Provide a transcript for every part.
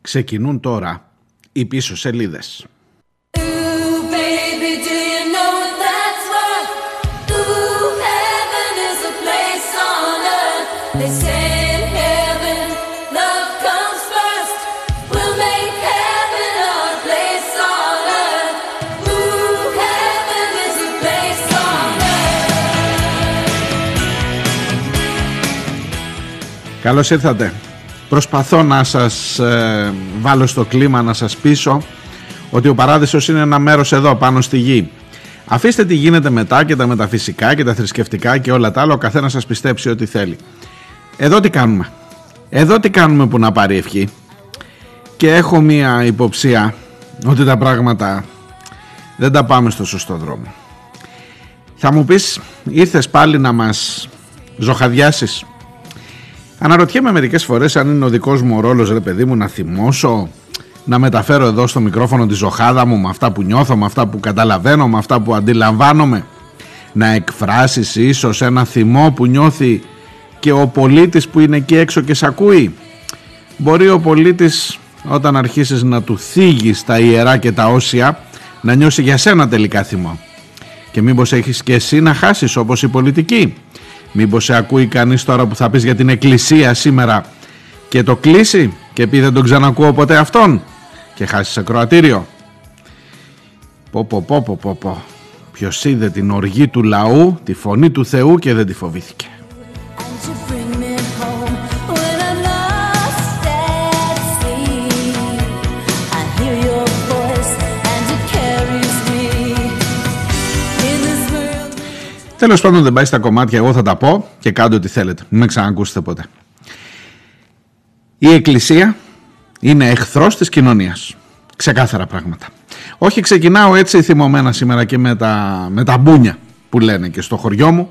Ξεκινούν τώρα οι πίσω σελίδες. Καλώς ήρθατε. Προσπαθώ να σας ε, βάλω στο κλίμα, να σας πείσω ότι ο παράδεισος είναι ένα μέρος εδώ πάνω στη γη. Αφήστε τι γίνεται μετά και τα μεταφυσικά και τα θρησκευτικά και όλα τα άλλα, ο καθένας σας πιστέψει ό,τι θέλει. Εδώ τι κάνουμε. Εδώ τι κάνουμε που να πάρει ευχή. Και έχω μία υποψία ότι τα πράγματα δεν τα πάμε στο σωστό δρόμο. Θα μου πεις ήρθες πάλι να μας ζωχαδιάσεις; Αναρωτιέμαι μερικές φορές αν είναι ο δικός μου ο ρόλος, ρε παιδί μου, να θυμώσω, να μεταφέρω εδώ στο μικρόφωνο τη ζωχάδα μου με αυτά που νιώθω, με αυτά που καταλαβαίνω, με αυτά που αντιλαμβάνομαι. Να εκφράσεις ίσως ένα θυμό που νιώθει και ο πολίτης που είναι εκεί έξω και σ' ακούει. Μπορεί ο πολίτης όταν αρχίσεις να του θίγεις τα ιερά και τα όσια να νιώσει για σένα τελικά θυμό. Και μήπως έχεις και εσύ να χάσεις όπως η πολιτική. Μήπως σε ακούει κανείς τώρα που θα πεις για την εκκλησία σήμερα και το κλείσει και πει δεν τον ξανακούω ποτέ αυτόν και χάσει σε κροατήριο. Πω πω πω πω πω πω. Ποιος είδε την οργή του λαού, τη φωνή του Θεού και δεν τη φοβήθηκε. Τέλος πάντων δεν πάει στα κομμάτια, εγώ θα τα πω και κάντε ό,τι θέλετε. Μην με ξανακούσετε ποτέ. Η Εκκλησία είναι εχθρός της κοινωνίας. Ξεκάθαρα πράγματα. Όχι ξεκινάω έτσι θυμωμένα σήμερα και με τα, με τα μπούνια που λένε και στο χωριό μου.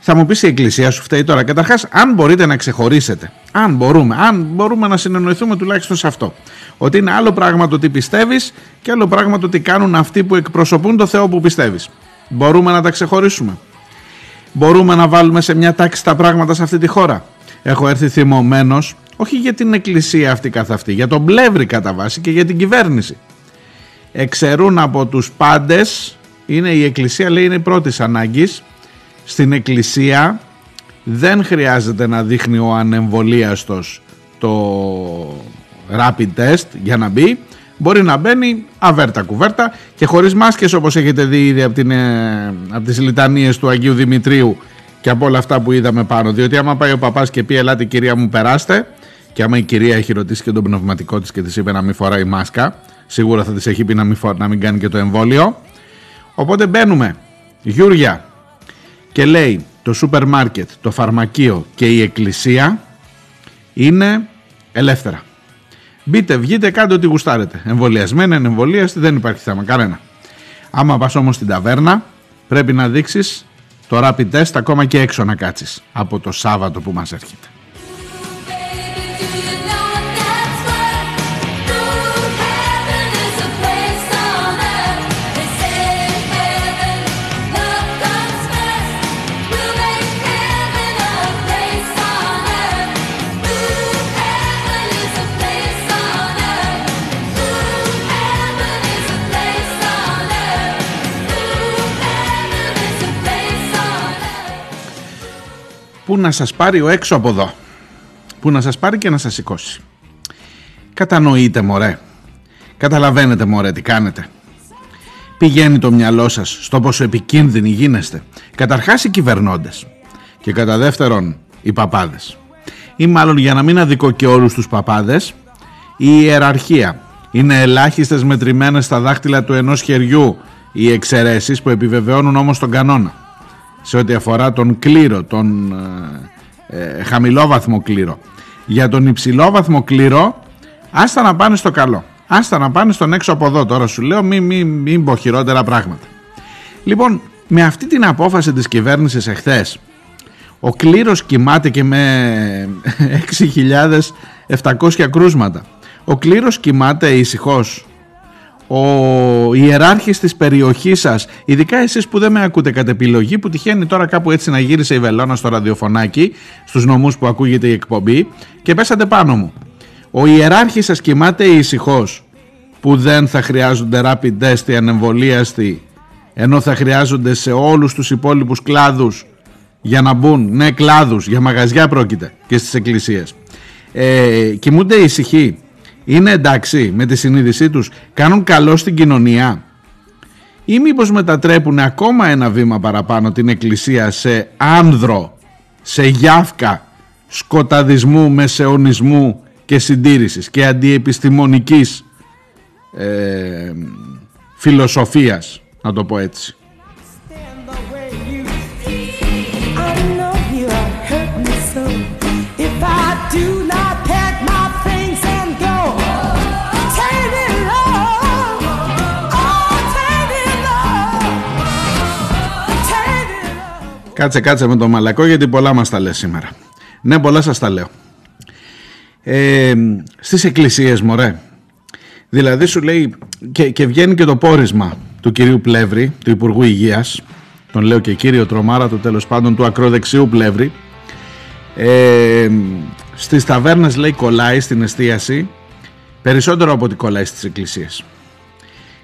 Θα μου πεις η Εκκλησία σου φταίει τώρα. Καταρχάς, αν μπορείτε να ξεχωρίσετε, αν μπορούμε, αν μπορούμε να συνεννοηθούμε τουλάχιστον σε αυτό, ότι είναι άλλο πράγμα το τι πιστεύεις και άλλο πράγμα το τι κάνουν αυτοί που εκπροσωπούν το Θεό που πιστεύεις. Μπορούμε να τα ξεχωρίσουμε. Μπορούμε να βάλουμε σε μια τάξη τα πράγματα σε αυτή τη χώρα. Έχω έρθει θυμωμένος, όχι για την εκκλησία αυτή καθ' αυτή, για τον πλεύρη κατά βάση και για την κυβέρνηση. Εξαιρούν από τους πάντες, είναι η εκκλησία λέει είναι η πρώτη ανάγκης, στην εκκλησία δεν χρειάζεται να δείχνει ο ανεμβολίαστος το rapid test για να μπει μπορεί να μπαίνει αβέρτα κουβέρτα και χωρίς μάσκες όπως έχετε δει ήδη από, την, ε, από τις λιτανίες του Αγίου Δημητρίου και από όλα αυτά που είδαμε πάνω. Διότι άμα πάει ο παπάς και πει ελάτε κυρία μου περάστε και άμα η κυρία έχει ρωτήσει και τον πνευματικό της και της είπε να μην φοράει μάσκα σίγουρα θα της έχει πει να μην, να μην κάνει και το εμβόλιο. Οπότε μπαίνουμε Γιούρια και λέει το σούπερ μάρκετ, το φαρμακείο και η εκκλησία είναι ελεύθερα. Μπείτε, βγείτε, κάντε ό,τι γουστάρετε. Εμβολιασμένοι, εμβολίαστοι, δεν υπάρχει θέμα κανένα. Άμα πας όμως στην ταβέρνα, πρέπει να δείξεις το rapid test ακόμα και έξω να κάτσεις από το Σάββατο που μας έρχεται. Που να σας πάρει ο έξω από εδώ. Που να σας πάρει και να σας σηκώσει. Κατανοείτε μωρέ. Καταλαβαίνετε μωρέ τι κάνετε. Πηγαίνει το μυαλό σας στο πόσο επικίνδυνοι γίνεστε. Καταρχάς οι κυβερνώντες. Και κατά δεύτερον οι παπάδες. Ή μάλλον για να μην αδικώ και όλους τους παπάδες, η ιεραρχία. Είναι ελάχιστες μετρημένες στα δάχτυλα του ενός χεριού οι εξαιρέσεις που επιβεβαιώνουν όμως τον κανόνα σε ό,τι αφορά τον κλήρο, τον ε, ε, χαμηλόβαθμο κλήρο. Για τον υψηλόβαθμο κλήρο, άστα να πάνε στο καλό. Άστα να πάνε στον έξω από εδώ. Τώρα σου λέω, μην μη, μη πω χειρότερα πράγματα. Λοιπόν, με αυτή την απόφαση της κυβέρνησης εχθές, ο κλήρος κοιμάται και με 6.700 κρούσματα. Ο κλήρος κοιμάται ησυχώς ο ιεράρχης της περιοχής σας, ειδικά εσείς που δεν με ακούτε κατ' επιλογή, που τυχαίνει τώρα κάπου έτσι να γύρισε η βελόνα στο ραδιοφωνάκι, στους νομούς που ακούγεται η εκπομπή και πέσατε πάνω μου. Ο ιεράρχης σας κοιμάται ησυχώς που δεν θα χρειάζονται rapid test οι ανεμβολίαστοι ενώ θα χρειάζονται σε όλους τους υπόλοιπους κλάδους για να μπουν, ναι κλάδους, για μαγαζιά πρόκειται και στις εκκλησίες. Ε, κοιμούνται ησυχοί, είναι εντάξει με τη συνείδησή τους, κάνουν καλό στην κοινωνία; Ή μήπως μετατρέπουν ακόμα ένα βήμα παραπάνω την εκκλησία σε άνδρο, σε γιάφκα σκοταδισμού, μεσαιωνισμού και συντήρησης και αντιεπιστημονικής ε, φιλοσοφίας, να το πω έτσι; Κάτσε κάτσε με το μαλακό γιατί πολλά μας τα λέει σήμερα. Ναι πολλά σας τα λέω. Ε, στις εκκλησίες μωρέ. Δηλαδή σου λέει και, και βγαίνει και το πόρισμα του κυρίου Πλεύρη, του Υπουργού Υγείας, τον λέω και κύριο Τρομάρα του τέλος πάντων του ακροδεξιού Πλεύρη, ε, στις ταβέρνες λέει κολλάει στην εστίαση περισσότερο από ότι κολλάει στις εκκλησίες.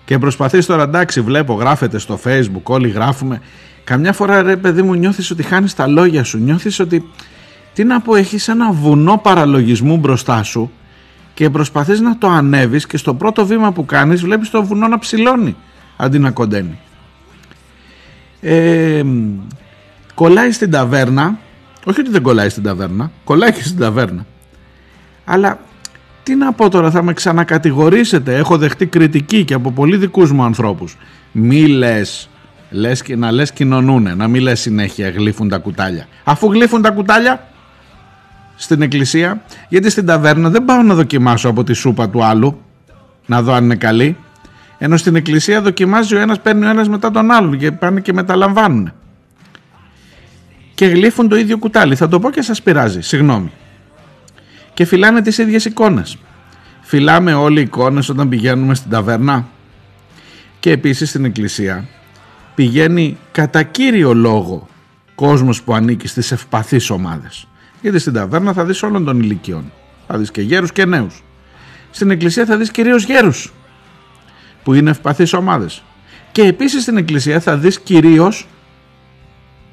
Και προσπαθείς τώρα εντάξει βλέπω γράφετε στο facebook όλοι γράφουμε Καμιά φορά ρε παιδί μου νιώθεις ότι χάνεις τα λόγια σου, νιώθεις ότι τι να πω έχεις ένα βουνό παραλογισμού μπροστά σου και προσπαθείς να το ανέβεις και στο πρώτο βήμα που κάνεις βλέπεις το βουνό να ψηλώνει αντί να κοντένει. Ε, κολλάει στην ταβέρνα, όχι ότι δεν κολλάει στην ταβέρνα, κολλάει και στην ταβέρνα. Αλλά τι να πω τώρα, θα με ξανακατηγορήσετε, έχω δεχτεί κριτική και από πολύ δικούς μου ανθρώπους. Μη λες Λες, να λες κοινωνούνε, να μην λες συνέχεια γλύφουν τα κουτάλια. Αφού γλύφουν τα κουτάλια στην εκκλησία, γιατί στην ταβέρνα δεν πάω να δοκιμάσω από τη σούπα του άλλου, να δω αν είναι καλή. Ενώ στην εκκλησία δοκιμάζει ο ένας, παίρνει ο ένας μετά τον άλλον και πάνε και μεταλαμβάνουν. Και γλύφουν το ίδιο κουτάλι. Θα το πω και σας πειράζει, συγγνώμη. Και φυλάνε τις ίδιες εικόνες. Φυλάμε όλοι οι εικόνες όταν πηγαίνουμε στην ταβέρνα. Και επίσης στην εκκλησία πηγαίνει κατά κύριο λόγο κόσμος που ανήκει στις ευπαθείς ομάδες. Γιατί στην ταβέρνα θα δεις όλων των ηλικιών. Θα δεις και γέρους και νέους. Στην εκκλησία θα δεις κυρίως γέρους που είναι ευπαθείς ομάδες. Και επίσης στην εκκλησία θα δεις κυρίως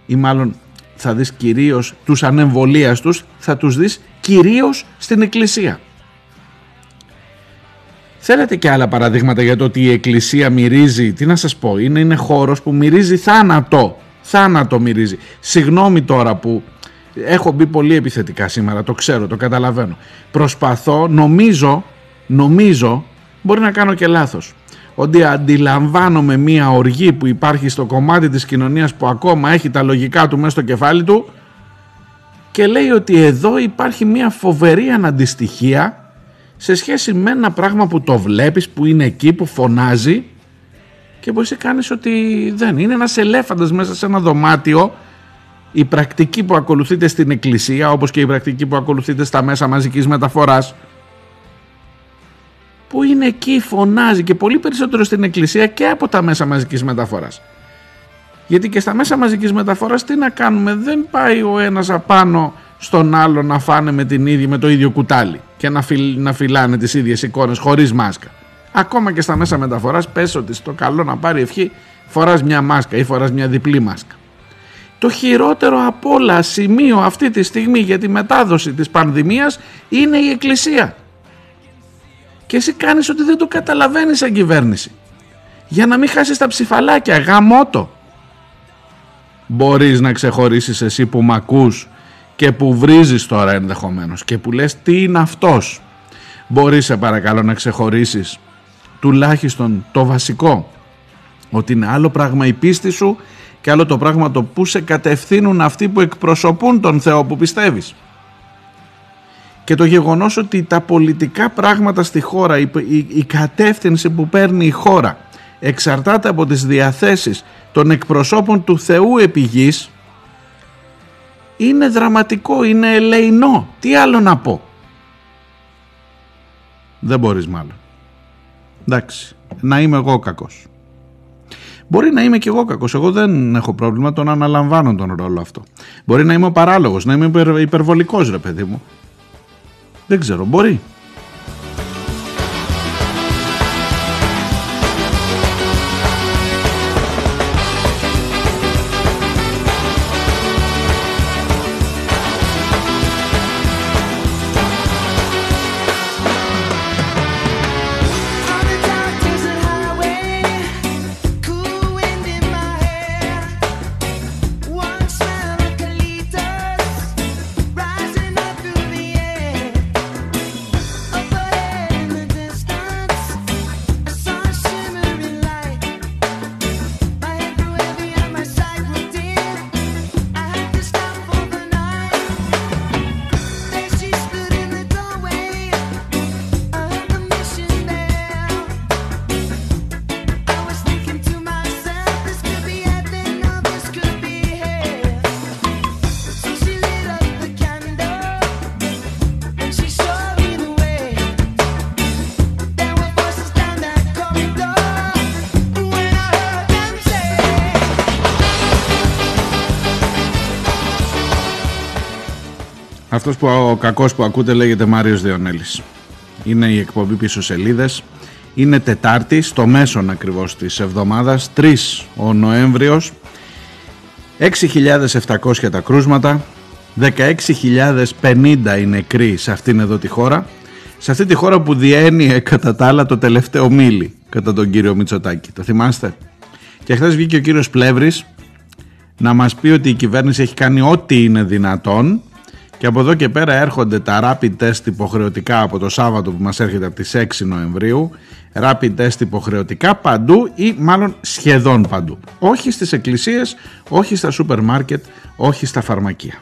ή μάλλον θα δεις κυρίως τους ανεμβολίαστους θα τους δεις κυρίως στην εκκλησία. Θέλετε και άλλα παραδείγματα για το ότι η εκκλησία μυρίζει, τι να σας πω, είναι, είναι χώρος που μυρίζει θάνατο. Θάνατο μυρίζει. Συγγνώμη τώρα που έχω μπει πολύ επιθετικά σήμερα, το ξέρω, το καταλαβαίνω. Προσπαθώ, νομίζω, νομίζω, μπορεί να κάνω και λάθος, ότι αντιλαμβάνομαι μία οργή που υπάρχει στο κομμάτι της κοινωνίας που ακόμα έχει τα λογικά του μέσα στο κεφάλι του και λέει ότι εδώ υπάρχει μία φοβερή αναντιστοιχία σε σχέση με ένα πράγμα που το βλέπεις, που είναι εκεί, που φωνάζει και που εσύ κάνεις ότι δεν. Είναι ένας ελέφαντας μέσα σε ένα δωμάτιο. Η πρακτική που ακολουθείτε στην εκκλησία όπως και η πρακτική που ακολουθείτε στα μέσα μαζικής μεταφοράς που είναι εκεί φωνάζει και πολύ περισσότερο στην εκκλησία και από τα μέσα μαζικής μεταφοράς. Γιατί και στα μέσα μαζικής μεταφοράς τι να κάνουμε δεν πάει ο ένας απάνω στον άλλο να φάνε με, την ίδια, με το ίδιο κουτάλι και να, φιλ, να φυλάνε τις ίδιες εικόνες χωρίς μάσκα. Ακόμα και στα μέσα μεταφοράς πες ότι στο καλό να πάρει ευχή φοράς μια μάσκα ή φοράς μια διπλή μάσκα. Το χειρότερο από όλα σημείο αυτή τη στιγμή για τη μετάδοση της πανδημίας είναι η Εκκλησία. Και εσύ κάνεις ότι δεν το καταλαβαίνεις σαν κυβέρνηση. Για να μην χάσεις τα ψηφαλάκια, γαμότο. Μπορείς να ξεχωρίσεις εσύ που μ' ακούς και που βρίζεις τώρα ενδεχομένως και που λες τι είναι αυτός; Μπορείς σε παρακαλώ να ξεχωρίσεις τουλάχιστον το βασικό ότι είναι άλλο πράγμα η πίστη σου και άλλο το πράγμα το που σε κατευθύνουν αυτοί που εκπροσωπούν τον Θεό που πιστεύεις. Και το γεγονός ότι τα πολιτικά πράγματα στη χώρα η, η, η κατεύθυνση που παίρνει η χώρα εξαρτάται από τις διαθέσεις των εκπροσώπων του Θεού επιγής είναι δραματικό, είναι ελεηνό. Τι άλλο να πω; Δεν μπορείς μάλλον. Εντάξει, να είμαι εγώ κακός. Μπορεί να είμαι και εγώ κακός, εγώ δεν έχω πρόβλημα τον αναλαμβάνω τον ρόλο αυτό. Μπορεί να είμαι ο παράλογος, να είμαι υπερβολικός ρε παιδί μου. Δεν ξέρω, μπορεί. Αυτός που ο κακός που ακούτε λέγεται Μάριος Διονέλης. Είναι η εκπομπή πίσω σελίδες. Είναι Τετάρτη, στο μέσον ακριβώς της εβδομάδας, 3 ο Νοέμβριος, 6.700 τα κρούσματα, 16.050 οι νεκροί σε αυτήν εδώ τη χώρα, σε αυτή τη χώρα που διένυε κατά τα άλλα το τελευταίο μίλι κατά τον κύριο Μητσοτάκη. Το θυμάστε; Και χθες βγήκε ο κύριος Πλεύρης να μας πει ότι η κυβέρνηση έχει κάνει ό,τι είναι δυνατόν και από εδώ και πέρα έρχονται τα rapid test υποχρεωτικά από το Σάββατο που μας έρχεται από τις 6 Νοεμβρίου rapid test υποχρεωτικά παντού ή μάλλον σχεδόν παντού. Όχι στις εκκλησίες, όχι στα σούπερ μάρκετ, όχι στα φαρμακεία.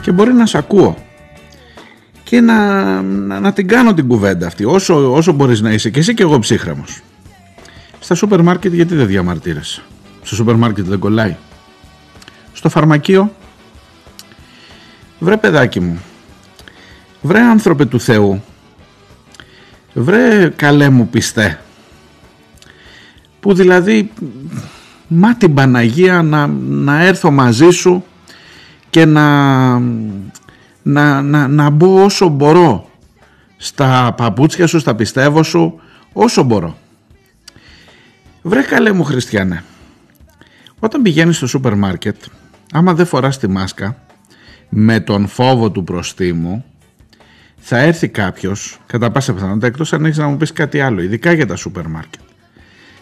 Και μπορεί να σε ακούω και να, να, την κάνω την κουβέντα αυτή όσο, όσο μπορείς να είσαι και εσύ και εγώ ψύχραμος. Στα σούπερ μάρκετ γιατί δεν διαμαρτύρεσαι; Στο σούπερ μάρκετ δεν κολλάει; Στο φαρμακείο; Βρε παιδάκι μου. Βρε άνθρωπε του Θεού. Βρε καλέ μου πιστέ. Που δηλαδή μα την Παναγία να, να έρθω μαζί σου και να, να, να, να μπω όσο μπορώ στα παπούτσια σου, στα πιστεύω σου, όσο μπορώ. Βρε καλέ μου χριστιανέ, όταν πηγαίνεις στο σούπερ μάρκετ, άμα δεν φοράς τη μάσκα, με τον φόβο του προστίμου, θα έρθει κάποιος, κατά πάσα πιθανότητα, εκτός αν έχεις να μου πεις κάτι άλλο, ειδικά για τα σούπερ μάρκετ.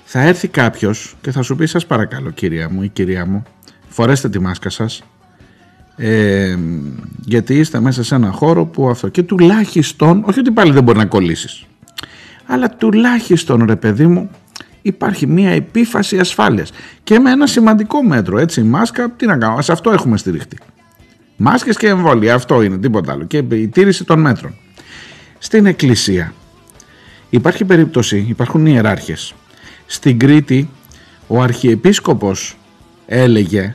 Θα έρθει κάποιος και θα σου πει σας παρακαλώ κυρία μου ή κυρία μου, φορέστε τη μάσκα σας, ε, γιατί είστε μέσα σε ένα χώρο που αυτό. Και τουλάχιστον, όχι ότι πάλι δεν μπορεί να κολλήσεις, αλλά τουλάχιστον ρε παιδί μου υπάρχει μια επίφαση ασφάλειας. Και με ένα σημαντικό μέτρο έτσι η μάσκα τι να κάνω σε αυτό έχουμε στηριχτεί. Μάσκες και εμβόλια αυτό είναι τίποτα άλλο. Και η τήρηση των μέτρων. Στην εκκλησία υπάρχει περίπτωση υπάρχουν ιεράρχες. Στην Κρήτη ο Αρχιεπίσκοπος έλεγε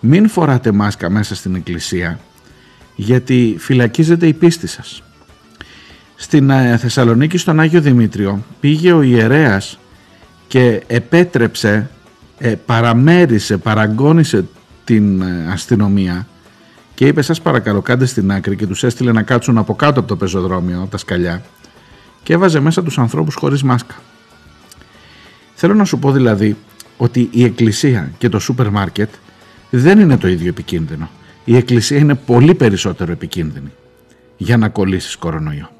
μην φοράτε μάσκα μέσα στην εκκλησία γιατί φυλακίζεται η πίστη σας στην ε, Θεσσαλονίκη στον Άγιο Δημήτριο πήγε ο ιερέας και επέτρεψε, ε, παραμέρισε, παραγκώνησε την ε, αστυνομία και είπε σας παρακαλώ κάντε στην άκρη και τους έστειλε να κάτσουν από κάτω από το πεζοδρόμιο, τα σκαλιά και έβαζε μέσα τους ανθρώπους χωρίς μάσκα. Θέλω να σου πω δηλαδή ότι η εκκλησία και το σούπερ μάρκετ δεν είναι το ίδιο επικίνδυνο. Η εκκλησία είναι πολύ περισσότερο επικίνδυνη για να κολλήσεις κορονοϊό.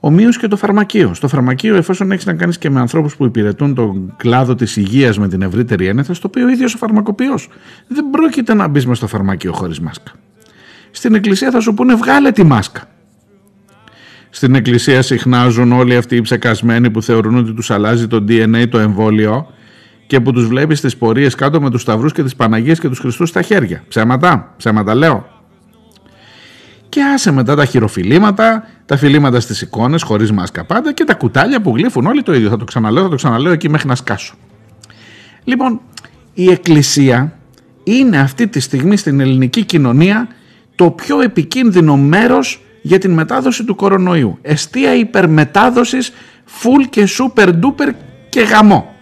Ομοίως και το φαρμακείο. Στο φαρμακείο, εφόσον έχεις να κάνεις και με ανθρώπους που υπηρετούν τον κλάδο της υγείας με την ευρύτερη έννοια, θα στο πει ο ίδιος ο φαρμακοποιός. Δεν πρόκειται να μπεις μες στο φαρμακείο χωρίς μάσκα. Στην εκκλησία θα σου πούνε βγάλε τη μάσκα. Στην εκκλησία συχνάζουν όλοι αυτοί οι ψεκασμένοι που θεωρούν ότι τους αλλάζει το DNA το εμβόλιο και που τους βλέπεις στι πορείες κάτω με τους σταυρούς και τις Παναγίες και τους Χριστούς στα χέρια. Ψέματα, ψέματα λέω και άσε μετά τα χειροφιλήματα, τα φιλήματα στις εικόνες χωρίς μάσκα πάντα και τα κουτάλια που γλύφουν όλοι το ίδιο. Θα το ξαναλέω, θα το ξαναλέω εκεί μέχρι να σκάσω. Λοιπόν, η Εκκλησία είναι αυτή τη στιγμή στην ελληνική κοινωνία το πιο επικίνδυνο μέρος για την μετάδοση του κορονοϊού. Εστία υπερμετάδοσης, full και super duper και γαμό.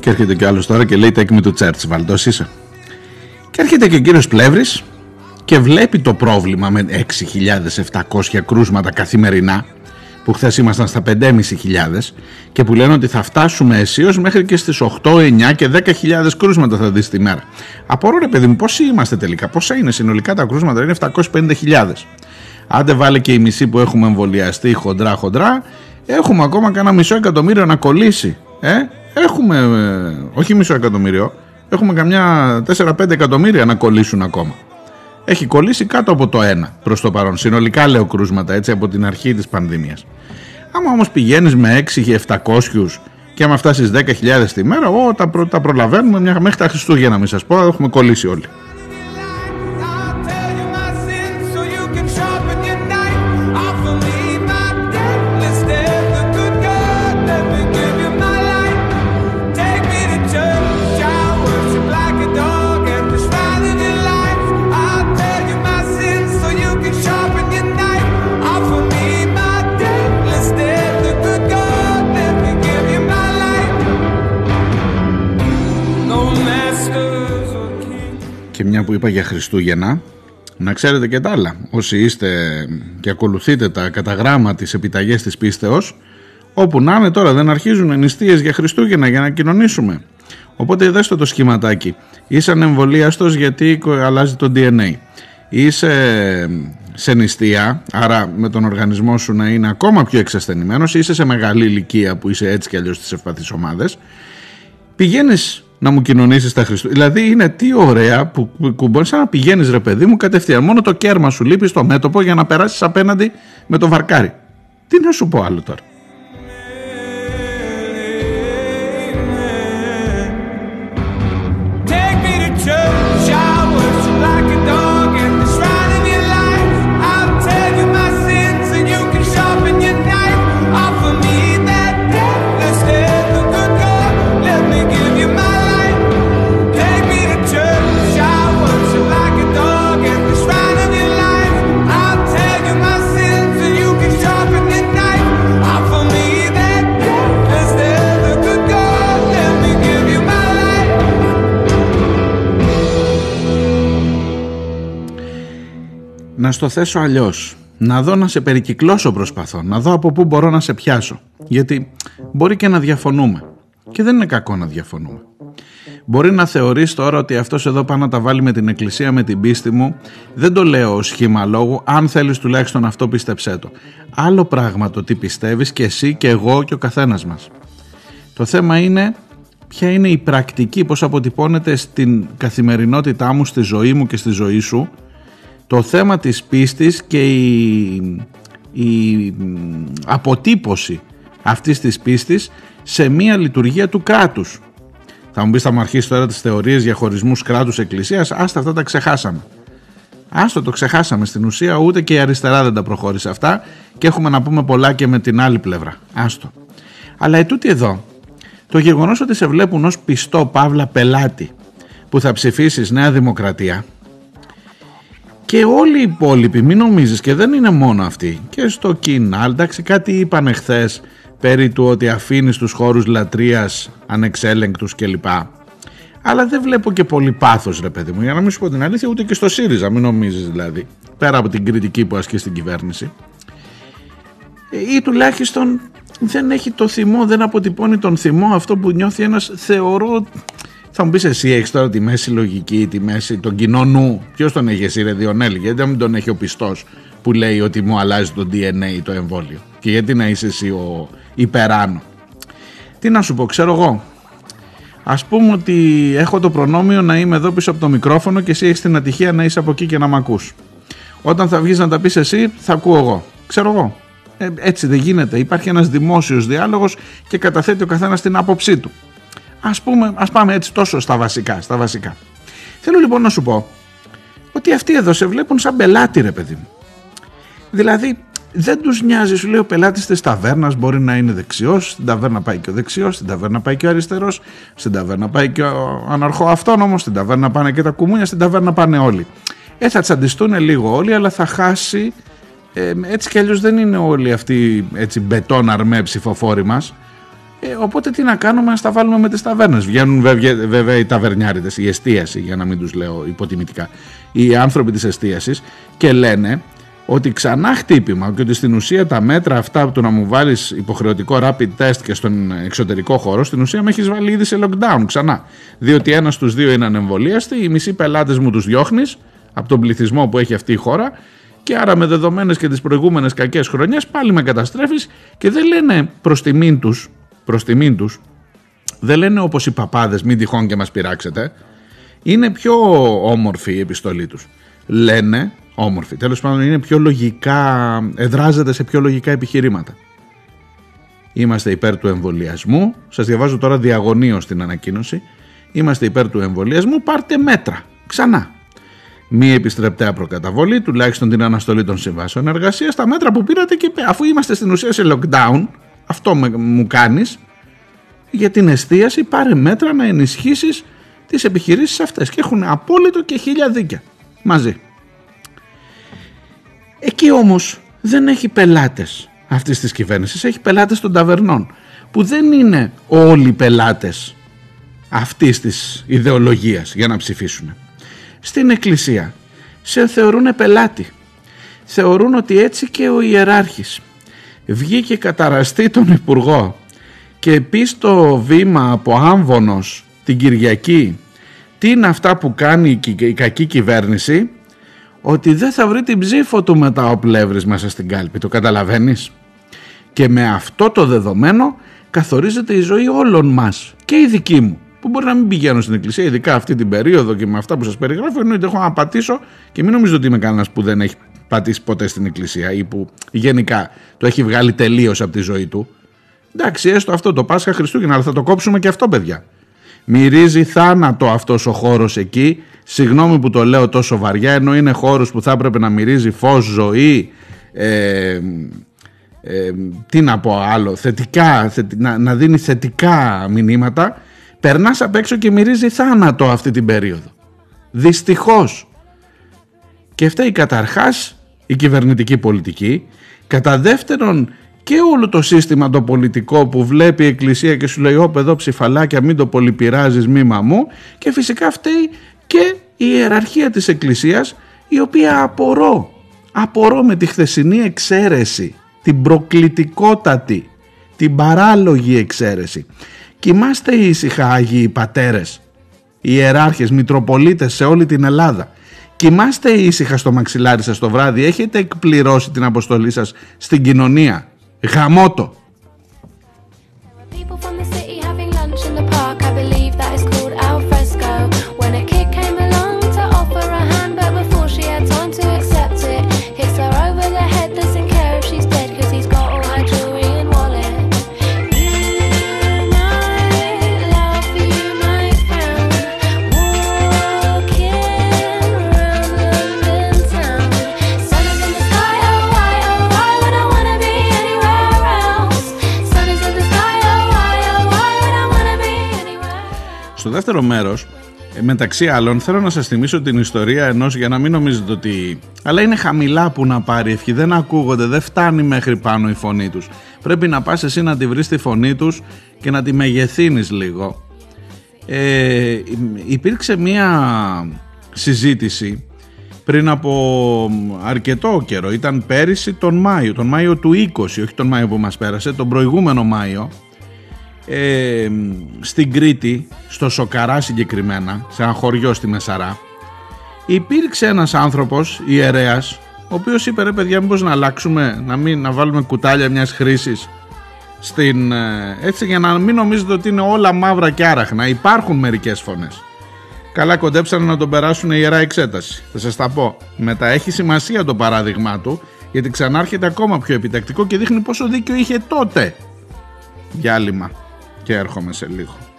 Και έρχεται κι άλλος τώρα και λέει Take me to church, Βαλτός είσαι. Και έρχεται και ο κύριος Πλεύρης και βλέπει το πρόβλημα με 6.700 κρούσματα καθημερινά που χθες ήμασταν στα 5.500 και που λένε ότι θα φτάσουμε αισίως μέχρι και στις 8, 9 και 10.000 κρούσματα θα δεις τη μέρα. Απορώ ρε παιδί μου πόσοι είμαστε τελικά, πόσα είναι συνολικά τα κρούσματα, είναι 750.000. Άντε βάλε και η μισή που έχουμε εμβολιαστεί χοντρά χοντρά, έχουμε ακόμα κάνα μισό εκατομμύριο να κολλήσει. Ε; Έχουμε, ε, όχι μισό εκατομμύριο, έχουμε καμιά 4-5 εκατομμύρια να κολλήσουν ακόμα. Έχει κολλήσει κάτω από το 1 προς το παρόν. Συνολικά λέω κρούσματα έτσι από την αρχή της πανδημίας. Άμα όμως πηγαίνεις με 6 700 Και άμα φτάσεις στι 10.000 τη μέρα, ό, τα, προ, τα προλαβαίνουμε μια, μέχρι τα Χριστούγεννα, μην σας πω, έχουμε κολλήσει όλοι. Που είπα για Χριστούγεννα, να ξέρετε και τα άλλα. Όσοι είστε και ακολουθείτε τα καταγράμμα της επιταγές της πίστεως, όπου να είναι τώρα δεν αρχίζουν νηστείες για Χριστούγεννα για να κοινωνήσουμε. Οπότε δέστε το σχηματάκι. Είσαι ανεμβολίαστος γιατί αλλάζει το DNA. Είσαι σε νηστεία, άρα με τον οργανισμό σου να είναι ακόμα πιο εξασθενημένος, είσαι σε μεγάλη ηλικία που είσαι έτσι κι αλλιώς στις ευπαθείς ομάδες, πηγαίνεις να μου κοινωνήσεις τα Χριστούγεννα. Δηλαδή είναι τι ωραία που, που μπορεί να πηγαίνεις ρε παιδί μου κατευθείαν. Μόνο το κέρμα σου λείπει στο μέτωπο για να περάσεις απέναντι με το βαρκάρι. Τι να σου πω άλλο τώρα. Να στο θέσω αλλιώς. Να δω να σε περικυκλώσω προσπαθώ, να δω από πού μπορώ να σε πιάσω. Γιατί μπορεί και να διαφωνούμε. Και δεν είναι κακό να διαφωνούμε. Μπορεί να θεωρείς τώρα ότι αυτός εδώ πάει να τα βάλει με την εκκλησία, με την πίστη μου. Δεν το λέω ως σχήμα λόγου, αν θέλεις τουλάχιστον αυτό πίστεψέ το. Άλλο πράγμα το τι πιστεύεις και εσύ και εγώ και ο καθένας μας. Το θέμα είναι ποια είναι η πρακτική, πώς αποτυπώνεται στην καθημερινότητά μου, στη ζωή μου και στη ζωή σου το θέμα της πίστης και η, η αποτύπωση αυτής της πίστης σε μία λειτουργία του κράτους. Θα μου πεις θα μου αρχίσεις τώρα τις θεωρίες για χωρισμούς κράτους εκκλησίας, άστα αυτά τα ξεχάσαμε. Άστο το ξεχάσαμε στην ουσία ούτε και η αριστερά δεν τα προχώρησε αυτά και έχουμε να πούμε πολλά και με την άλλη πλευρά. Άστο. Αλλά ετούτη εδώ, το γεγονός ότι σε βλέπουν ως πιστό παύλα πελάτη που θα ψηφίσεις Νέα Δημοκρατία και όλοι οι υπόλοιποι, μην νομίζεις και δεν είναι μόνο αυτοί. Και στο κοινάλ, εντάξει κάτι είπαν χθες περί του ότι αφήνεις τους χώρους λατρείας ανεξέλεγκτους κλπ. Αλλά δεν βλέπω και πολύ πάθος ρε παιδί μου, για να μην σου πω την αλήθεια, ούτε και στο ΣΥΡΙΖΑ, μην νομίζεις δηλαδή, πέρα από την κριτική που ασκεί στην κυβέρνηση. Ή τουλάχιστον δεν έχει το θυμό, δεν αποτυπώνει τον θυμό αυτό που νιώθει ένας θεωρώ θα μου πεις εσύ, έχεις τώρα τη μέση λογική, τη μέση, τον κοινό νου; Ποιος τον έχει εσύ, Ρε Διονέλη, γιατί δεν τον έχει ο πιστός που λέει ότι μου αλλάζει το DNA το εμβόλιο; Και γιατί να είσαι εσύ ο υπεράνω; Τι να σου πω, ξέρω εγώ. Α πούμε ότι έχω το προνόμιο να είμαι εδώ πίσω από το μικρόφωνο και εσύ έχεις την ατυχία να είσαι από εκεί και να μ' ακούς. Όταν θα βγεις να τα πεις εσύ, θα ακούω εγώ. Ξέρω εγώ. Ε, έτσι δεν γίνεται. Υπάρχει ένας δημόσιος διάλογος και καταθέτει ο καθένας την άποψή του. Ας, πούμε, ας πάμε έτσι τόσο στα βασικά, στα βασικά. Θέλω λοιπόν να σου πω ότι αυτοί εδώ σε βλέπουν σαν πελάτη ρε παιδί μου. Δηλαδή δεν τους νοιάζει, σου λέει ο πελάτης της ταβέρνας μπορεί να είναι δεξιός, στην ταβέρνα πάει και ο δεξιός, στην ταβέρνα πάει και ο αριστερός, στην ταβέρνα πάει και ο αναρχοαυτόνομος, στην ταβέρνα πάνε και τα κουμούνια, στην ταβέρνα πάνε όλοι. Ε, θα τσαντιστούν λίγο όλοι, αλλά θα χάσει, ε, έτσι κι αλλιώς δεν είναι όλοι αυτοί έτσι μπετόν αρμέ ψηφοφόροι μας. Ε, οπότε τι να κάνουμε, να τα βάλουμε με τις ταβέρνες. Βγαίνουν βέβαια, βέβαια οι ταβερνιάριδες, η εστίαση, για να μην τους λέω υποτιμητικά, οι άνθρωποι της εστίασης και λένε ότι ξανά χτύπημα και ότι στην ουσία τα μέτρα αυτά του να μου βάλεις υποχρεωτικό rapid test και στον εξωτερικό χώρο, στην ουσία με έχεις βάλει ήδη σε lockdown ξανά. Διότι ένας στους δύο είναι ανεμβολίαστοι, οι μισοί πελάτες μου τους διώχνεις από τον πληθυσμό που έχει αυτή η χώρα και άρα με δεδομένες και τις προηγούμενες κακές χρονιές πάλι με καταστρέφεις και δεν λένε προς τιμήν τους προς τιμήν τους, δεν λένε όπως οι παπάδες, μην τυχόν και μας πειράξετε. Είναι πιο όμορφη η επιστολή τους. Λένε, όμορφη, τέλος πάντων είναι πιο λογικά, εδράζεται σε πιο λογικά επιχειρήματα. Είμαστε υπέρ του εμβολιασμού. Σας διαβάζω τώρα διαγωνίως την ανακοίνωση. Είμαστε υπέρ του εμβολιασμού. Πάρτε μέτρα. Ξανά. Μη επιστρεπτέα προκαταβολή, τουλάχιστον την αναστολή των συμβάσεων εργασίας. Τα μέτρα που πήρατε και αφού είμαστε στην ουσία σε lockdown, αυτό μου κάνεις, για την εστίαση πάρε μέτρα να ενισχύσεις τις επιχειρήσεις αυτές. Και έχουν απόλυτο και χίλια δίκαια μαζί. Εκεί όμως δεν έχει πελάτες αυτής της κυβέρνησης, έχει πελάτες των ταβερνών που δεν είναι όλοι πελάτες αυτής της ιδεολογίας για να ψηφίσουν. Στην εκκλησία σε θεωρούν πελάτη. Θεωρούν ότι έτσι και ο ιεράρχης βγήκε καταραστεί τον Υπουργό και πει στο βήμα από άμβονος την Κυριακή τι είναι αυτά που κάνει η κακή κυβέρνηση; Ότι δεν θα βρει την ψήφο του μετά ο Πλεύρης μέσα στην κάλπη. Το καταλαβαίνεις; Και με αυτό το δεδομένο καθορίζεται η ζωή όλων μας και η δική μου που μπορεί να μην πηγαίνω στην εκκλησία, ειδικά αυτή την περίοδο και με αυτά που σας περιγράφω, εννοείται έχω να πατήσω και μην νομίζετε ότι είμαι κανένας που δεν έχει πατήσει ποτέ στην εκκλησία ή που γενικά το έχει βγάλει τελείως από τη ζωή του. Εντάξει, έστω αυτό το Πάσχα Χριστούγεννα, αλλά θα το κόψουμε και αυτό, παιδιά. Μυρίζει θάνατο αυτός ο χώρος εκεί. Συγγνώμη που το λέω τόσο βαριά, ενώ είναι χώρος που θα έπρεπε να μυρίζει φως, ζωή, ε, ε, τι να πω άλλο, θετικά, να, να δίνει θετικά μηνύματα, περνάς απ' έξω και μυρίζει θάνατο αυτή την περίοδο. Δυστυχώς. Και φταίει καταρχάς η κυβερνητική πολιτική, κατά δεύτερον και όλο το σύστημα το πολιτικό που βλέπει η Εκκλησία και σου λέει όπ εδώ ψηφαλάκια μην το πολυπειράζεις μη μου και φυσικά φταίει και η ιεραρχία της Εκκλησίας η οποία απορώ, απορώ με τη χθεσινή εξαίρεση, την προκλητικότατη, την παράλογη εξαίρεση. Κοιμάστε ήσυχα Άγιοι Πατέρες, οι ιεράρχες, μητροπολίτες σε όλη την Ελλάδα. Κοιμάστε ήσυχα στο μαξιλάρι σας το βράδυ, έχετε εκπληρώσει την αποστολή σας στην κοινωνία. Γαμώτο. δεύτερο μέρος ε, μεταξύ άλλων θέλω να σας θυμίσω την ιστορία ενός για να μην νομίζετε ότι αλλά είναι χαμηλά που να πάρει ευχή. Δεν ακούγονται, δεν φτάνει μέχρι πάνω η φωνή τους. Πρέπει να πας εσύ να τη βρεις τη φωνή τους και να τη μεγεθύνεις λίγο. Ε, υπήρξε μία συζήτηση πριν από αρκετό καιρό. Ήταν πέρυσι τον Μάιο τον Μάιο του 20 όχι τον Μάιο που μας πέρασε τον προηγούμενο Μάιο ε, στην Κρήτη, στο Σοκαρά συγκεκριμένα, σε ένα χωριό στη Μεσαρά, υπήρξε ένας άνθρωπος, ιερέας, ο οποίος είπε ρε παιδιά μήπως να αλλάξουμε, να, μην, να βάλουμε κουτάλια μιας χρήσης στην, ε, έτσι για να μην νομίζετε ότι είναι όλα μαύρα και άραχνα. Υπάρχουν μερικές φωνές. Καλά κοντέψαν να τον περάσουν ιερά εξέταση. Θα σας τα πω. Μετά έχει σημασία το παράδειγμά του γιατί ξανάρχεται ακόμα πιο επιτακτικό και δείχνει πόσο δίκιο είχε τότε. Διάλειμμα και έρχομαι σε λίγο.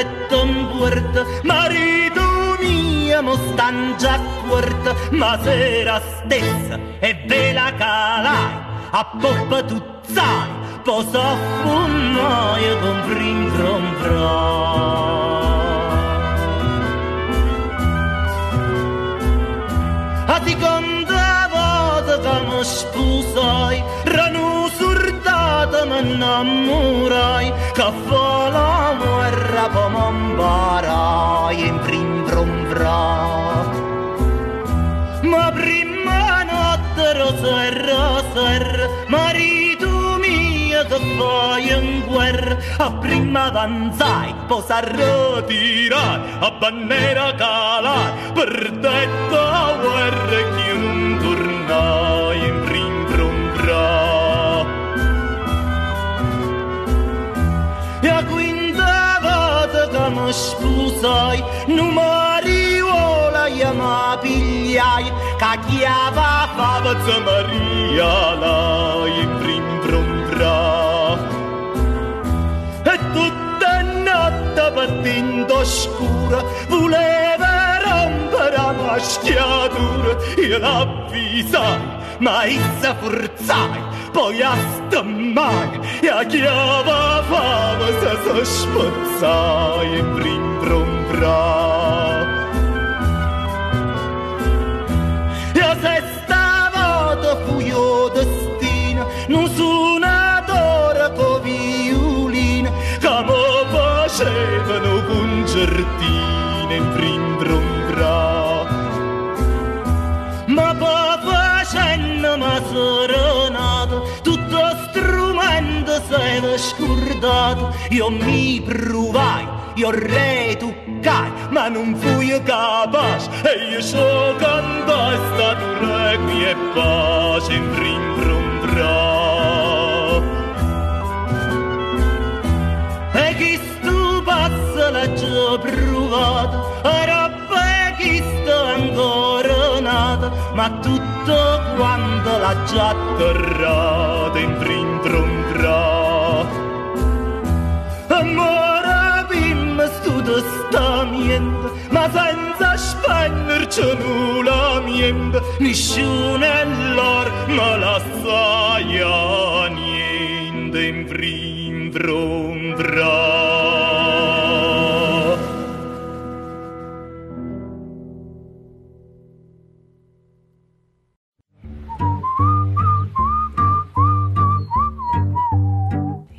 e don guarda, marito mio mo stan già guarda, ma sera stessa e ve la calai, a poppa tu zai, posa funnoio con ringrombrai. A seconda volta che mi sposai, rano surdata mi innamorai, che volai fa la guerra poi m'imbarai in prim brum bra ma prima notte roser roser marito mio che fai in guerra a prima danzai poi sa retirai a bandiera calai per detta guerra che non tornai mă spusai Numai ia mă pigliai Ca chiava favăță Maria lai Prin-vreun praf Tutta notte battendo scura Voleva rompere la schiatura E l'avvisai mai zawrócaj, pojazdem maj, jak ja wam za zaszpocaj, brim brum bra. Ja zestawa do fujo destina, non suna dorcovi ulin, camo pașevă nu concertina. Ne scordato io mi provai io retuccai ma non fui capace e io so cantai stato requi e pace in bra e chi stu pazzo l'ha già provato era chi sta ancora nata ma tutto quanto l'ha già atterrata in prim senza spenderci nulla niente nessuno è l'or ma la saia niente in prim brum bra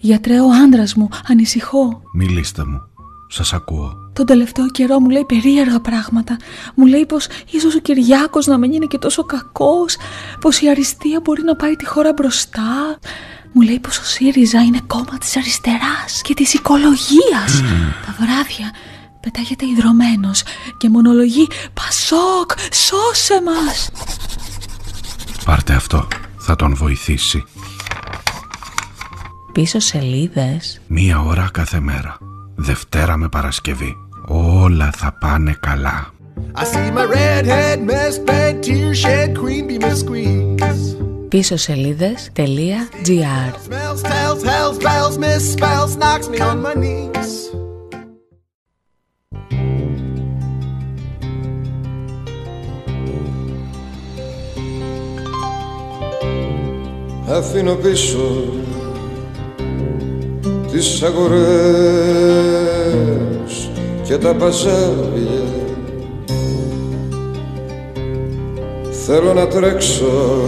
Γιατρέ, ο άντρα μου, ανησυχώ. Μιλήστε μου. Σας ακούω. Τον τελευταίο καιρό μου λέει περίεργα πράγματα. Μου λέει πως ίσως ο Κυριάκος να μην είναι και τόσο κακός, πως η αριστεία μπορεί να πάει τη χώρα μπροστά. Μου λέει πως ο ΣΥΡΙΖΑ είναι κόμμα της αριστεράς και της οικολογίας. Τα βράδια πετάγεται ιδρωμένος και μονολογεί «Πασόκ, σώσε μας!» Πάρτε αυτό. Θα τον βοηθήσει. Πίσω σελίδες Μία ώρα κάθε μέρα. Δευτέρα με παρασκευή όλα θα πάνε καλά. Αυτή η red head. Πίσω σελίδες τελία GR. Smells, tells, τις αγορές και τα παζάρια. Θέλω να τρέξω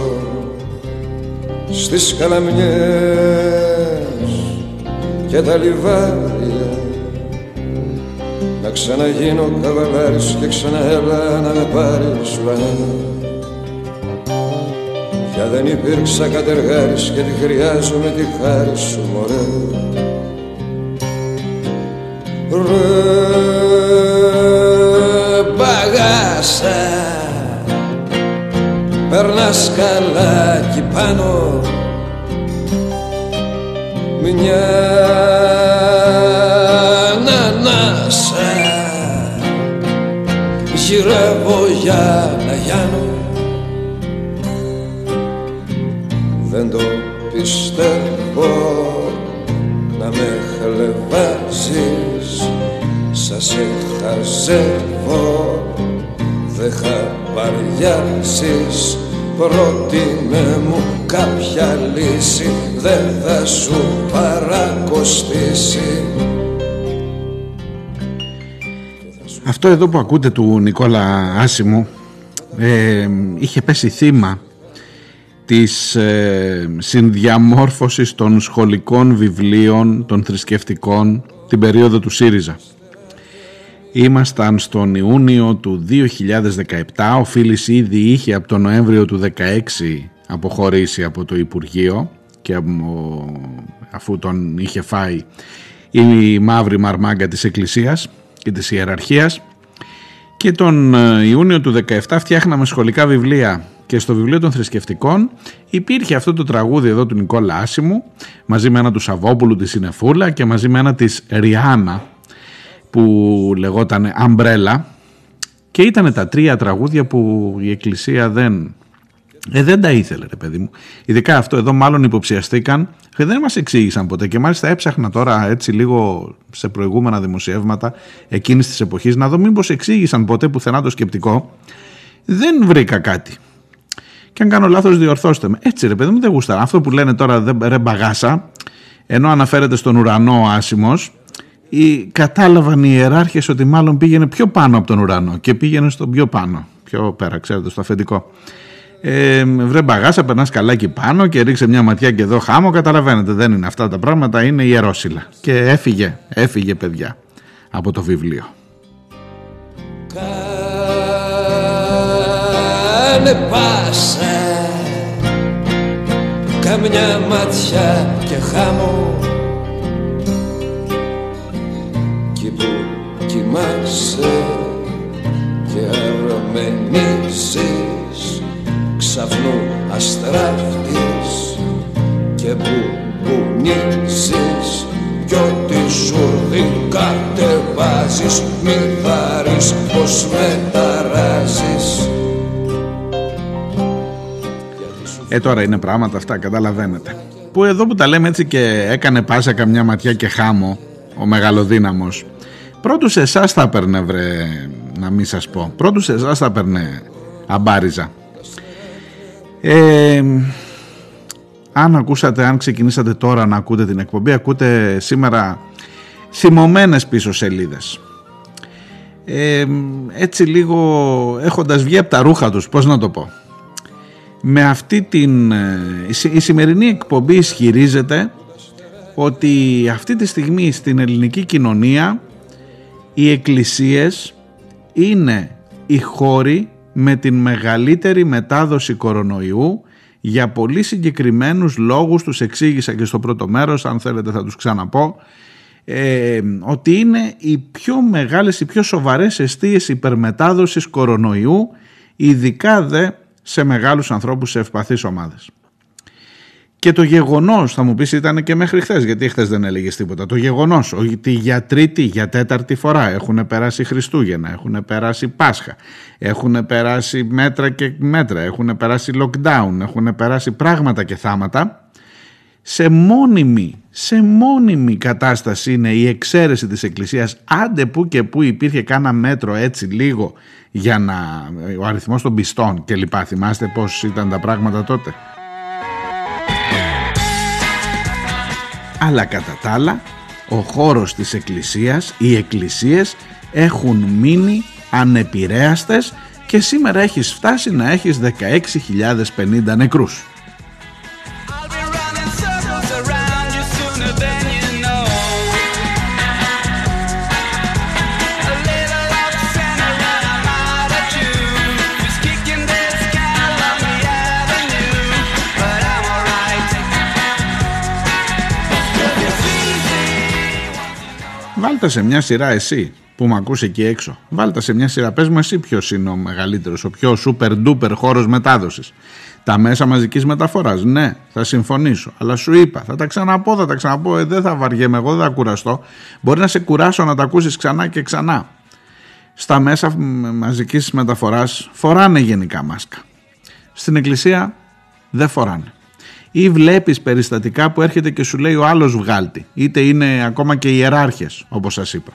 στις καλαμιές και τα λιβάδια. Να ξαναγίνω καβαλάρης και ξαναέλα να με πάρεις βανά Πια δεν υπήρξα κατεργάρης και τη χρειάζομαι τη χάρη σου μωρέ Ρε μπαγάσα Περνάς καλά κι πάνω. Μια ανανάσα Γυρεύω για να γιάνω. Δεν το πιστεύω να με χλεβάζεις Σας σε χαζεύω δεν χαπαριάζεις Πρότεινε μου κάποια λύση δεν θα σου παρακοστήσει Αυτό εδώ που ακούτε του Νικόλα Άσιμου ε, είχε πέσει θύμα της ε, συνδιαμόρφωσης των σχολικών βιβλίων των θρησκευτικών την περίοδο του ΣΥΡΙΖΑ. Ήμασταν στον Ιούνιο του 2017, ο Φίλης ήδη είχε από τον Νοέμβριο του 2016 αποχωρήσει από το Υπουργείο και αφού τον είχε φάει η μαύρη μαρμάγκα της Εκκλησίας και της Ιεραρχίας. Και τον ε, Ιούνιο του 17 φτιάχναμε σχολικά βιβλία και στο βιβλίο των θρησκευτικών υπήρχε αυτό το τραγούδι εδώ του Νικόλα Άσιμου μαζί με ένα του Σαββόπουλου τη Συνεφούλα και μαζί με ένα της Ριάννα που λεγόταν Αμπρέλα και ήταν τα τρία τραγούδια που η Εκκλησία δεν, ε, δεν τα ήθελε ρε παιδί μου. Ειδικά αυτό εδώ μάλλον υποψιαστήκαν και δεν μας εξήγησαν ποτέ και μάλιστα έψαχνα τώρα έτσι λίγο σε προηγούμενα δημοσιεύματα εκείνης της εποχής να δω μήπως εξήγησαν ποτέ πουθενά το σκεπτικό. Δεν βρήκα κάτι. Και αν κάνω λάθος διορθώστε με. Έτσι ρε παιδί μου δεν γουστάρα. Αυτό που λένε τώρα δεν ρε μπαγάσα ενώ αναφέρεται στον ουρανό ο Άσιμος οι, κατάλαβαν οι ιεράρχες ότι μάλλον πήγαινε πιο πάνω από τον ουρανό και πήγαινε στο πιο πάνω, πιο πέρα, ξέρετε, στο αφεντικό. Ε, βρε μπαγάσα, περνάς καλά εκεί πάνω και ρίξε μια ματιά και εδώ χάμω. Καταλαβαίνετε, δεν είναι αυτά τα πράγματα, είναι ιερόσιλα. Και έφυγε, έφυγε παιδιά από το βιβλίο. Κάνε πάσα Καμιά ματιά και χάμω κοιμάσαι και αρμενίζεις ξαφνού αστράφτης και μπουμπουνίζεις κι ό,τι σου δει κατεβάζεις μη βάρεις πως μεταράζεις. Ε τώρα είναι πράγματα αυτά καταλαβαίνετε. Που εδώ που τα λέμε έτσι και έκανε πάσα καμιά ματιά και χάμω ο μεγαλοδύναμος Πρώτους σε εσάς θα έπαιρνε, βρε, να μην σας πω. Πρώτους σε εσάς θα έπαιρνε αμπάριζα. Ε, αν ακούσατε, αν ξεκινήσατε τώρα να ακούτε την εκπομπή, ακούτε σήμερα θυμωμένες πίσω σελίδες. Ε, έτσι λίγο έχοντας βγει από τα ρούχα τους, πώς να το πω. Με αυτή την... Ε, η σημερινή εκπομπή ισχυρίζεται ότι αυτή τη στιγμή στην ελληνική κοινωνία οι εκκλησίες είναι οι χώροι με την μεγαλύτερη μετάδοση κορονοϊού για πολύ συγκεκριμένους λόγους τους εξήγησα και στο πρώτο μέρος αν θέλετε θα τους ξαναπώ ε, ότι είναι οι πιο μεγάλες, οι πιο σοβαρές αιστείες υπερμετάδοσης κορονοϊού ειδικά δε σε μεγάλους ανθρώπους σε ευπαθείς ομάδες. Και το γεγονός, θα μου πεις, ήταν και μέχρι χθες, γιατί χθες δεν έλεγες τίποτα. Το γεγονός ότι για τρίτη, για τέταρτη φορά έχουν περάσει Χριστούγεννα, έχουν περάσει Πάσχα, έχουν περάσει μέτρα και μέτρα, έχουν περάσει lockdown, έχουν περάσει πράγματα και θάματα. Σε μόνιμη, σε μόνιμη κατάσταση είναι η εξαίρεση της Εκκλησίας άντε που και που υπήρχε κάνα μέτρο έτσι λίγο για να ο αριθμός των πιστών και λοιπά θυμάστε πως ήταν τα πράγματα τότε; Αλλά κατά τα άλλα ο χώρος της εκκλησίας, οι εκκλησίες έχουν μείνει ανεπηρέαστες και σήμερα έχεις φτάσει να έχεις 16.050 νεκρούς. Βάλτε σε μια σειρά εσύ που με ακούς εκεί έξω. Βάλτε σε μια σειρά. Πες μου εσύ ποιος είναι ο μεγαλύτερος, ο πιο super duper χώρος μετάδοσης. Τα μέσα μαζικής μεταφοράς. Ναι, θα συμφωνήσω. Αλλά σου είπα, θα τα ξαναπώ, θα τα ξαναπώ. Ε, δεν θα βαριέμαι εγώ, δεν θα κουραστώ. Μπορεί να σε κουράσω να τα ακούσεις ξανά και ξανά. Στα μέσα μαζικής μεταφοράς φοράνε γενικά μάσκα. Στην εκκλησία δεν φοράνε ή βλέπεις περιστατικά που έρχεται και σου λέει ο άλλος βγάλτη είτε είναι ακόμα και ιεράρχες όπως σας είπα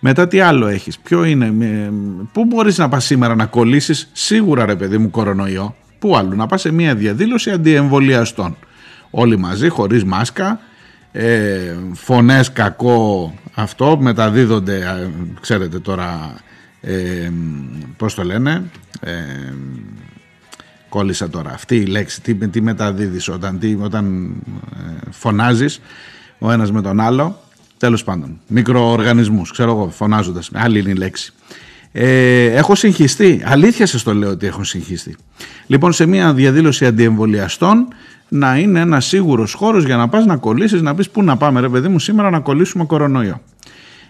μετά τι άλλο έχεις, ποιο είναι, πού μπορείς να πας σήμερα να κολλήσεις σίγουρα ρε παιδί μου κορονοϊό, πού άλλο, να πας σε μια διαδήλωση αντιεμβολιαστών. Όλοι μαζί, χωρίς μάσκα, ε, φωνές κακό αυτό, μεταδίδονται, ξέρετε τώρα, ε, πώς το λένε, ε, κόλλησα τώρα. Αυτή η λέξη, τι, τι μεταδίδεις όταν, τι, όταν ε, φωνάζεις ο ένας με τον άλλο. Τέλος πάντων, μικροοργανισμούς, ξέρω εγώ, φωνάζοντας. Άλλη είναι η λέξη. Ε, έχω συγχυστεί. Αλήθεια σας το λέω ότι έχω συγχυστεί. Λοιπόν, σε μια διαδήλωση αντιεμβολιαστών να είναι ένας σίγουρος χώρος για να πας να κολλήσεις, να πεις πού να πάμε, ρε παιδί μου, σήμερα να κολλήσουμε κορονοϊό.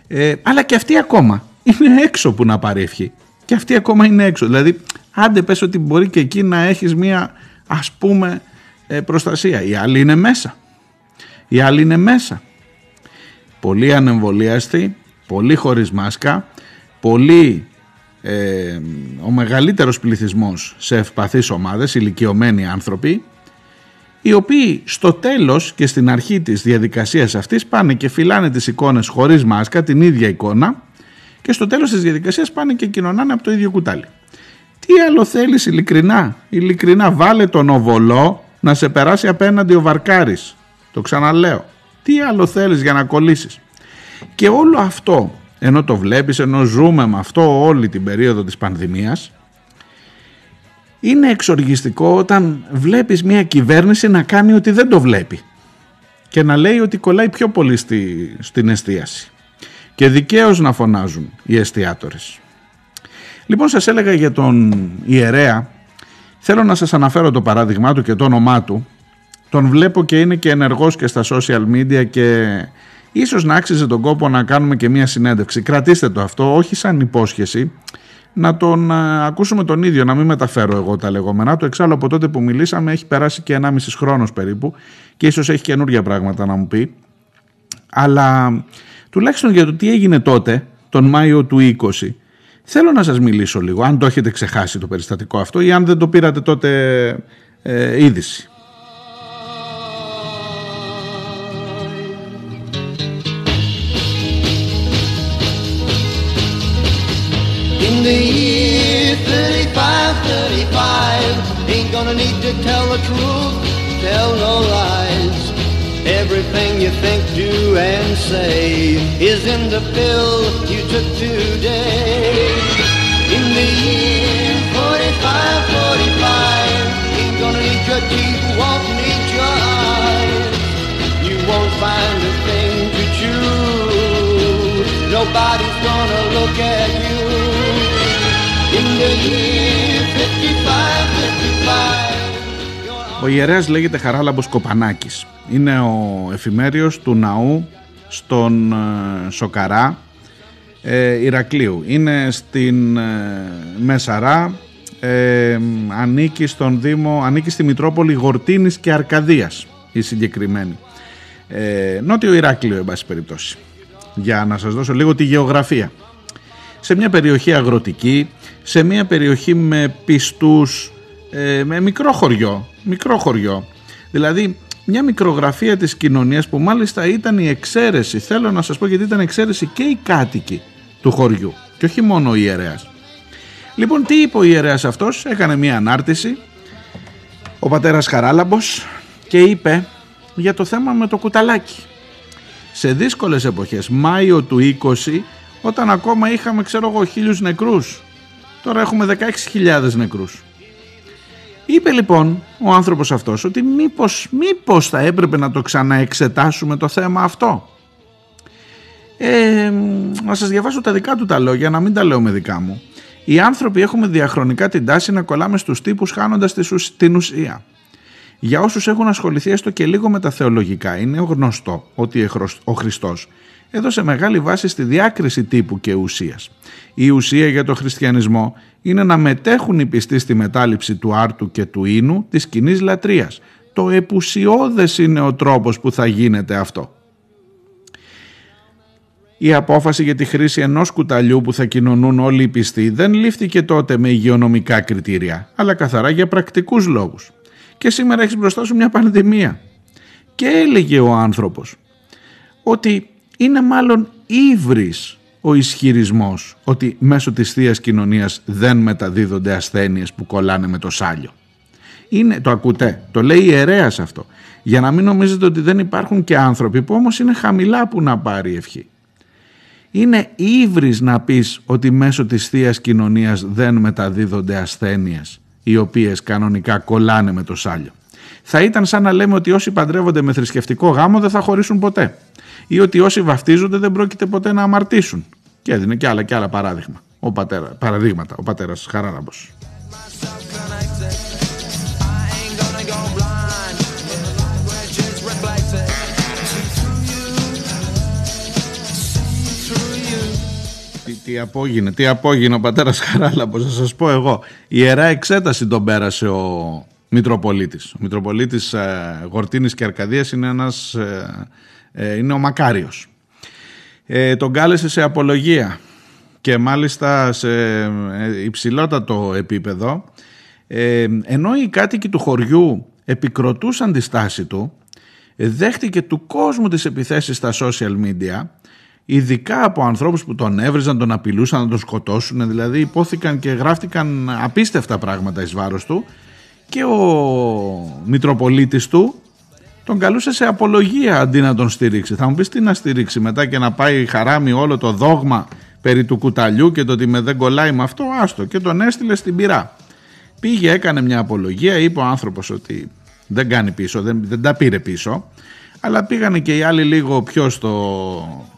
Ε, αλλά και αυτή ακόμα είναι έξω που να πάρει ευχή. Και αυτή ακόμα είναι έξω. Δηλαδή, άντε πες ότι μπορεί και εκεί να έχεις μία ας πούμε ε, προστασία. Οι άλλοι είναι μέσα. Οι άλλοι είναι μέσα. Πολύ ανεμβολίαστοι, πολύ χωρίς μάσκα, πολύ ε, ο μεγαλύτερος πληθυσμός σε ευπαθείς ομάδες, ηλικιωμένοι άνθρωποι, οι οποίοι στο τέλος και στην αρχή της διαδικασίας αυτής πάνε και φυλάνε τις εικόνες χωρίς μάσκα, την ίδια εικόνα και στο τέλος της διαδικασίας πάνε και κοινωνάνε από το ίδιο κουτάλι. Τι άλλο θέλεις ειλικρινά, ειλικρινά βάλε τον οβολό να σε περάσει απέναντι ο Βαρκάρης. Το ξαναλέω. Τι άλλο θέλεις για να κολλήσεις; Και όλο αυτό, ενώ το βλέπεις, ενώ ζούμε με αυτό όλη την περίοδο της πανδημίας, είναι εξοργιστικό όταν βλέπεις μια κυβέρνηση να κάνει ότι δεν το βλέπει και να λέει ότι κολλάει πιο πολύ στη, στην εστίαση και δικαίως να φωνάζουν οι εστιατόρες. Λοιπόν σας έλεγα για τον ιερέα, θέλω να σας αναφέρω το παράδειγμά του και το όνομά του. Τον βλέπω και είναι και ενεργός και στα social media και ίσως να άξιζε τον κόπο να κάνουμε και μία συνέντευξη. Κρατήστε το αυτό, όχι σαν υπόσχεση, να τον ακούσουμε τον ίδιο, να μην μεταφέρω εγώ τα λεγόμενά του. Εξάλλου από τότε που μιλήσαμε έχει περάσει και 1,5 χρόνος περίπου και ίσως έχει καινούργια πράγματα να μου πει. Αλλά τουλάχιστον για το τι έγινε τότε, τον Μάιο του 20, θέλω να σας μιλήσω λίγο, αν το έχετε ξεχάσει το περιστατικό αυτό ή αν δεν το πήρατε τότε ε, είδηση. In the year 35, 35, ain't gonna need to tell the truth, tell no lies. Everything you think, do, and say is in the pill you took today. In the year 45, 45, ain't gonna need your teeth, won't need your eyes. You won't find a thing to chew. Nobody's gonna look at you. In the year 55, 55. Ο ιερέας λέγεται Χαράλαμπος Κοπανάκης. Είναι ο εφημέριος του ναού στον ε, Σοκαρά ε, Ηρακλείου. Είναι στην ε, Μεσαρά, ε, ανήκει στον Δήμο, ανήκει στη Μητρόπολη Γορτίνης και Αρκαδίας η συγκεκριμένη. Ε, νότιο Ηράκλειο, εν πάση περιπτώσει. Για να σας δώσω λίγο τη γεωγραφία. Σε μια περιοχή αγροτική, σε μια περιοχή με πιστούς, ε, με μικρό χωριό, μικρό χωριό. Δηλαδή μια μικρογραφία της κοινωνίας που μάλιστα ήταν η εξαίρεση, θέλω να σας πω γιατί ήταν εξαίρεση και οι κάτοικοι του χωριού και όχι μόνο ο ιερέας. Λοιπόν τι είπε ο ιερέας αυτός, έκανε μια ανάρτηση, ο πατέρας Χαράλαμπος και είπε για το θέμα με το κουταλάκι. Σε δύσκολες εποχές, Μάιο του 20, όταν ακόμα είχαμε ξέρω εγώ χίλιους νεκρούς, τώρα έχουμε 16.000 νεκρούς. Είπε λοιπόν ο άνθρωπος αυτός ότι μήπως, μήπως θα έπρεπε να το ξαναεξετάσουμε το θέμα αυτό. Ε, να σας διαβάσω τα δικά του τα λόγια, να μην τα λέω με δικά μου. Οι άνθρωποι έχουμε διαχρονικά την τάση να κολλάμε στους τύπους χάνοντας την ουσία. Για όσους έχουν ασχοληθεί έστω και λίγο με τα θεολογικά, είναι γνωστό ότι ο Χριστός έδωσε μεγάλη βάση στη διάκριση τύπου και ουσίας. Η ουσία για το χριστιανισμό είναι να μετέχουν οι πιστοί στη μετάληψη του άρτου και του ίνου της κοινής λατρείας. Το επουσιώδες είναι ο τρόπος που θα γίνεται αυτό. Η απόφαση για τη χρήση ενός κουταλιού που θα κοινωνούν όλοι οι πιστοί δεν λήφθηκε τότε με υγειονομικά κριτήρια, αλλά καθαρά για πρακτικούς λόγους. Και σήμερα έχεις μπροστά σου μια πανδημία. Και έλεγε ο άνθρωπος ότι είναι μάλλον ύβρις ο ισχυρισμός ότι μέσω της θείας Κοινωνίας δεν μεταδίδονται ασθένειες που κολλάνε με το σάλιο. Είναι, το ακούτε, το λέει ιερέας αυτό. Για να μην νομίζετε ότι δεν υπάρχουν και άνθρωποι που όμως είναι χαμηλά που να πάρει ευχή. Είναι ύβρις να πεις ότι μέσω της θείας Κοινωνίας δεν μεταδίδονται ασθένειες οι οποίες κανονικά κολλάνε με το σάλιο. Θα ήταν σαν να λέμε ότι όσοι παντρεύονται με θρησκευτικό γάμο δεν θα χωρίσουν ποτέ. Ή ότι όσοι βαφτίζονται δεν πρόκειται ποτέ να αμαρτήσουν. Και έδινε και άλλα και άλλα παράδειγμα. Ο πατέρα, παραδείγματα. Ο πατέρας Χαράραμπος. Τι, τι απόγινε, τι απόγινε ο πατέρας Χαράλαμπος, θα σας πω εγώ. Η Ιερά Εξέταση τον πέρασε ο Μητροπολίτης. Ο Μητροπολίτης ε, Γορτίνης και Αρκαδίας είναι ένας, ε, ε, είναι ο Μακάριος. Ε, τον κάλεσε σε απολογία και μάλιστα σε ε, υψηλότατο επίπεδο ε, ενώ οι κάτοικοι του χωριού επικροτούσαν τη στάση του ε, δέχτηκε του κόσμου τις επιθέσεις στα social media ειδικά από ανθρώπους που τον έβριζαν, τον απειλούσαν να τον σκοτώσουν δηλαδή υπόθηκαν και γράφτηκαν απίστευτα πράγματα εις βάρος του και ο Μητροπολίτης του τον καλούσε σε απολογία αντί να τον στηρίξει. Θα μου πεις τι να στηρίξει μετά και να πάει χαράμι όλο το δόγμα περί του κουταλιού και το ότι με δεν κολλάει με αυτό, άστο και τον έστειλε στην πυρά. Πήγε, έκανε μια απολογία, είπε ο άνθρωπος ότι δεν κάνει πίσω, δεν, δεν τα πήρε πίσω, αλλά πήγανε και οι άλλοι λίγο πιο στο ε,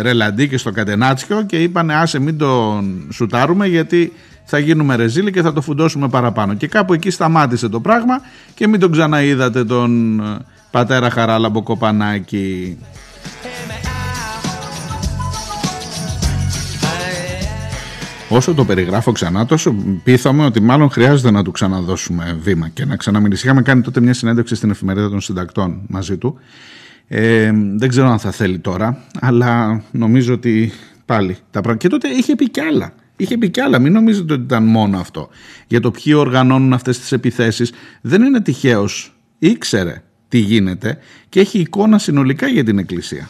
ρελαντί και στο κατενάτσιο και είπανε άσε μην τον σουτάρουμε γιατί θα γίνουμε ρεζίλοι και θα το φουντώσουμε παραπάνω. Και κάπου εκεί σταμάτησε το πράγμα και μην τον ξαναείδατε τον ε, πατέρα Χαράλαμπο Κοπανάκη. Όσο το περιγράφω ξανά, τόσο πείθαμε ότι μάλλον χρειάζεται να του ξαναδώσουμε βήμα και να ξαναμιλήσει. Είχαμε κάνει τότε μια συνέντευξη στην εφημερίδα των συντακτών μαζί του. Ε, δεν ξέρω αν θα θέλει τώρα, αλλά νομίζω ότι πάλι τα πράγματα. Και τότε είχε πει κι άλλα. Είχε πει κι άλλα. Μην νομίζετε ότι ήταν μόνο αυτό. Για το ποιοι οργανώνουν αυτές τις επιθέσεις, δεν είναι τυχαίος. Ήξερε τι γίνεται και έχει εικόνα συνολικά για την Εκκλησία.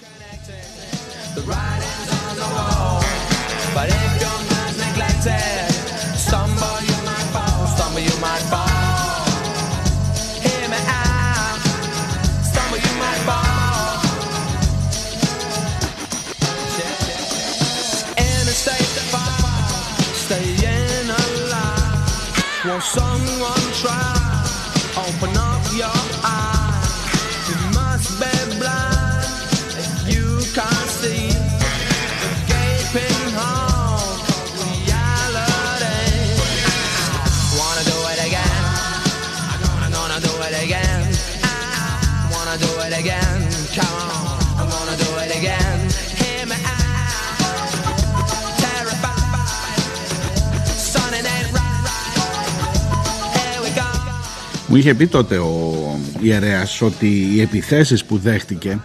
Μου είχε πει τότε ο ιερέας ότι οι επιθέσεις που δέχτηκε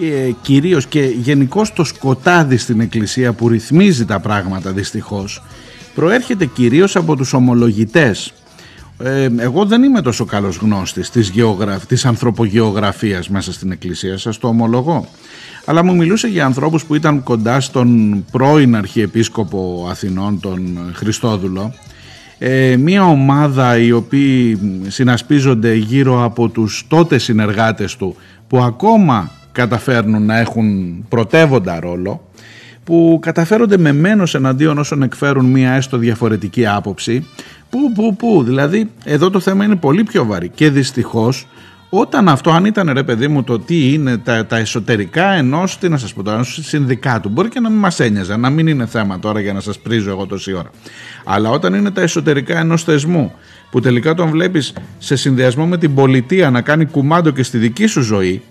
ε, κυρίως και γενικώς το σκοτάδι στην εκκλησία που ρυθμίζει τα πράγματα δυστυχώς προέρχεται κυρίως από τους ομολογητές. Ε, εγώ δεν είμαι τόσο καλός γνώστης της, γεωγραφ... της ανθρωπογεωγραφίας μέσα στην εκκλησία σας το ομολογώ. Αλλά μου μιλούσε για ανθρώπους που ήταν κοντά στον πρώην Αρχιεπίσκοπο Αθηνών τον Χριστόδουλο ε, μια ομάδα οι οποίοι συνασπίζονται γύρω από τους τότε συνεργάτες του που ακόμα καταφέρνουν να έχουν πρωτεύοντα ρόλο που καταφέρονται με μένος εναντίον όσων εκφέρουν μία έστω διαφορετική άποψη που, που, που, δηλαδή εδώ το θέμα είναι πολύ πιο βαρύ και δυστυχώς όταν αυτό, αν ήταν ρε παιδί μου το τι είναι τα, τα εσωτερικά ενός, τι να σας πω τώρα, ενός συνδικάτου, μπορεί και να μην μας ένοιαζε, να μην είναι θέμα τώρα για να σας πρίζω εγώ τόση ώρα. Αλλά όταν είναι τα εσωτερικά ενός θεσμού, που τελικά τον βλέπεις σε συνδυασμό με την πολιτεία να κάνει κουμάντο και στη δική σου ζωή,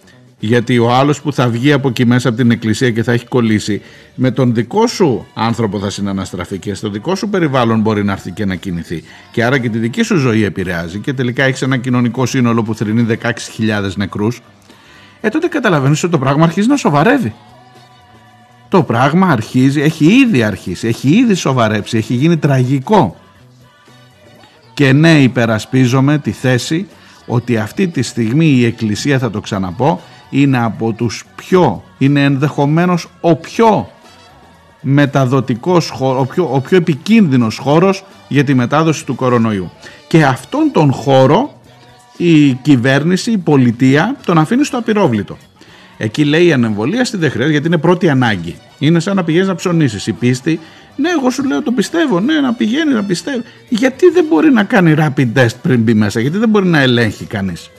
γιατί ο άλλος που θα βγει από εκεί μέσα από την εκκλησία και θα έχει κολλήσει με τον δικό σου άνθρωπο θα συναναστραφεί και στο δικό σου περιβάλλον μπορεί να έρθει και να κινηθεί. Και άρα και τη δική σου ζωή επηρεάζει και τελικά έχεις ένα κοινωνικό σύνολο που θρυνεί 16.000 νεκρούς. Ε τότε καταλαβαίνεις ότι το πράγμα αρχίζει να σοβαρεύει. Το πράγμα αρχίζει, έχει ήδη αρχίσει, έχει ήδη σοβαρέψει, έχει γίνει τραγικό. Και ναι υπερασπίζομαι τη θέση ότι αυτή τη στιγμή η Εκκλησία θα το ξαναπώ είναι από τους πιο, είναι ενδεχομένως ο πιο μεταδοτικός χώρος, ο πιο, ο πιο επικίνδυνος χώρος για τη μετάδοση του κορονοϊού. Και αυτόν τον χώρο η κυβέρνηση, η πολιτεία τον αφήνει στο απειρόβλητο. Εκεί λέει η ανεμβολία στη δεν χρειάζεται γιατί είναι πρώτη ανάγκη. Είναι σαν να πηγαίνεις να ψωνίσεις. Η πίστη Ναι, εγώ σου λέω το πιστεύω. Ναι, να πηγαίνει να πιστεύει. Γιατί δεν μπορεί να κάνει rapid test πριν μπει μέσα, γιατί δεν μπορεί να ελέγχει κανείς.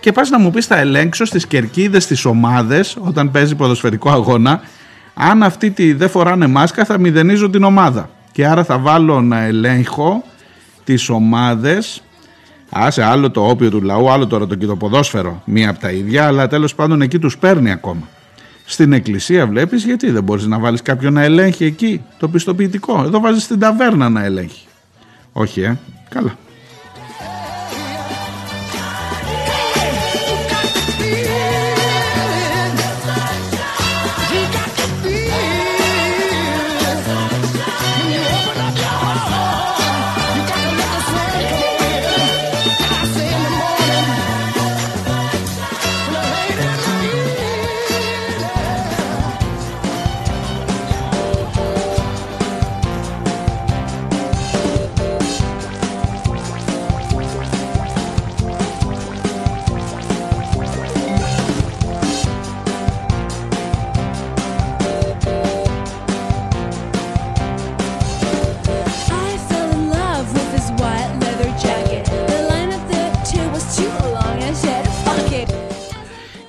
Και πας να μου πεις, θα ελέγξω στις κερκίδες τη ομάδες όταν παίζει ποδοσφαιρικό αγώνα. Αν αυτοί τι δεν φοράνε μάσκα, θα μηδενίζω την ομάδα. Και άρα θα βάλω να ελέγχω τις ομάδες. Άσε άλλο το όπιο του λαού, άλλο τώρα το κοιτοποδόσφαιρο. Μία από τα ίδια, αλλά τέλος πάντων εκεί τους παίρνει ακόμα. Στην εκκλησία βλέπεις γιατί δεν μπορείς να βάλεις κάποιον να ελέγχει εκεί το πιστοποιητικό. Εδώ βάζεις την ταβέρνα να ελέγχει. Όχι ε, καλά.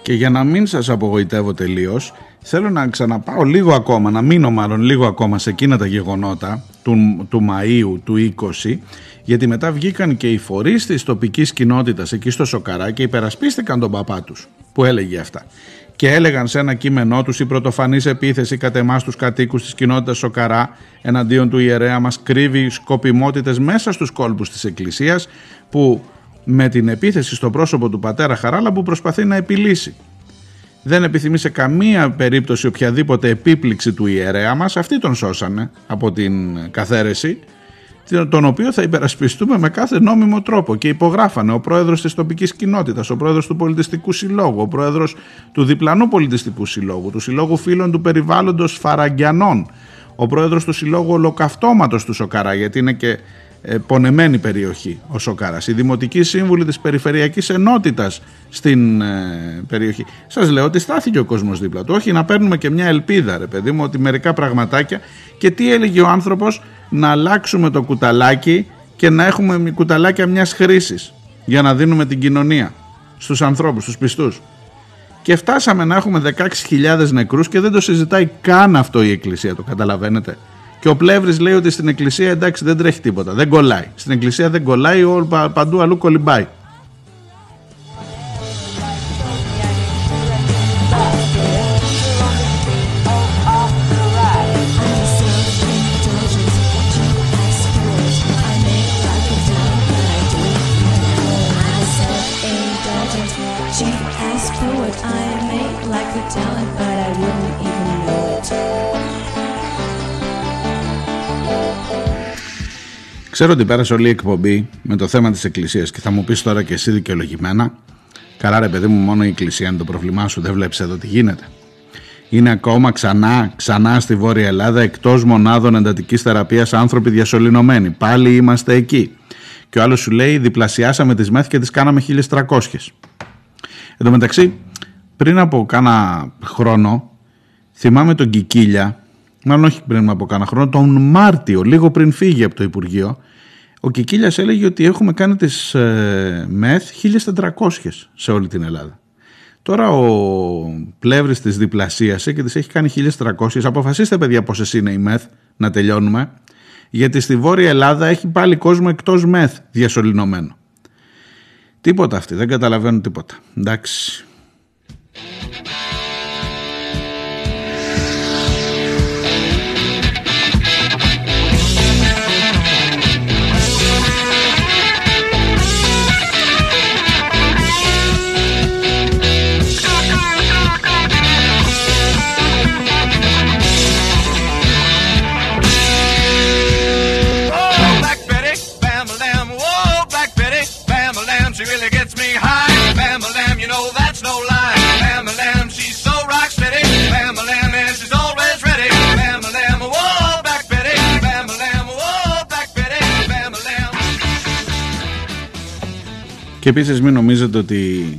Και για να μην σας απογοητεύω τελείως, θέλω να ξαναπάω λίγο ακόμα, να μείνω μάλλον λίγο ακόμα σε εκείνα τα γεγονότα του, του Μαΐου του 20, γιατί μετά βγήκαν και οι φορείς της τοπικής κοινότητας εκεί στο Σοκαρά και υπερασπίστηκαν τον παπά τους που έλεγε αυτά. Και έλεγαν σε ένα κείμενό τους η πρωτοφανής επίθεση κατ' εμάς τους κατοίκους της κοινότητας Σοκαρά εναντίον του ιερέα μας κρύβει σκοπιμότητες μέσα στους κόλπους της Εκκλησίας που με την επίθεση στο πρόσωπο του πατέρα Χαράλα που προσπαθεί να επιλύσει. Δεν επιθυμεί σε καμία περίπτωση οποιαδήποτε επίπληξη του ιερέα μας, αυτοί τον σώσανε από την καθαίρεση, τον οποίο θα υπερασπιστούμε με κάθε νόμιμο τρόπο και υπογράφανε ο πρόεδρος της τοπικής κοινότητας, ο πρόεδρος του πολιτιστικού συλλόγου, ο πρόεδρος του διπλανού πολιτιστικού συλλόγου, του συλλόγου φίλων του περιβάλλοντος Φαραγκιανών, ο πρόεδρος του συλλόγου ολοκαυτώματος του Σοκαρά, γιατί είναι και ε, πονεμένη περιοχή ο Σοκάρας, η Δημοτική Σύμβουλη της Περιφερειακής Ενότητας στην ε, περιοχή. Σας λέω ότι στάθηκε ο κόσμος δίπλα του, όχι να παίρνουμε και μια ελπίδα ρε παιδί μου, ότι μερικά πραγματάκια και τι έλεγε ο άνθρωπος να αλλάξουμε το κουταλάκι και να έχουμε κουταλάκια μιας χρήσης για να δίνουμε την κοινωνία στους ανθρώπους, στους πιστούς. Και φτάσαμε να έχουμε 16.000 νεκρούς και δεν το συζητάει καν αυτό η Εκκλησία, το καταλαβαίνετε. Και ο Πλεύρης λέει ότι στην Εκκλησία εντάξει δεν τρέχει τίποτα, δεν κολλάει. Στην Εκκλησία δεν κολλάει, όλο πα- παντού αλλού κολυμπάει. Ξέρω ότι πέρασε όλη η εκπομπή με το θέμα της Εκκλησίας και θα μου πεις τώρα και εσύ δικαιολογημένα Καλά ρε παιδί μου μόνο η Εκκλησία είναι το πρόβλημά σου, δεν βλέπεις εδώ τι γίνεται. Είναι ακόμα ξανά, ξανά στη Βόρεια Ελλάδα εκτός μονάδων εντατικής θεραπείας άνθρωποι διασωληνωμένοι. Πάλι είμαστε εκεί. Και ο άλλος σου λέει διπλασιάσαμε τις μεθ και τις κάναμε 1300. Εν τω μεταξύ, πριν από κάνα χρόνο, θυμάμαι τον Κικίλια, μάλλον όχι πριν από κάνα χρόνο, τον Μάρτιο, λίγο πριν φύγει από το Υπουργείο, ο Κικίλιας έλεγε ότι έχουμε κάνει τις ε, ΜΕΘ 1400 σε όλη την Ελλάδα. Τώρα ο Πλεύρης της διπλασίασε και τις έχει κάνει 1300. Αποφασίστε παιδιά πόσες είναι οι ΜΕΘ να τελειώνουμε. Γιατί στη Βόρεια Ελλάδα έχει πάλι κόσμο εκτός ΜΕΘ διασωληνωμένο. Τίποτα αυτοί, δεν καταλαβαίνουν τίποτα. Εντάξει. Και επίσης μην νομίζετε ότι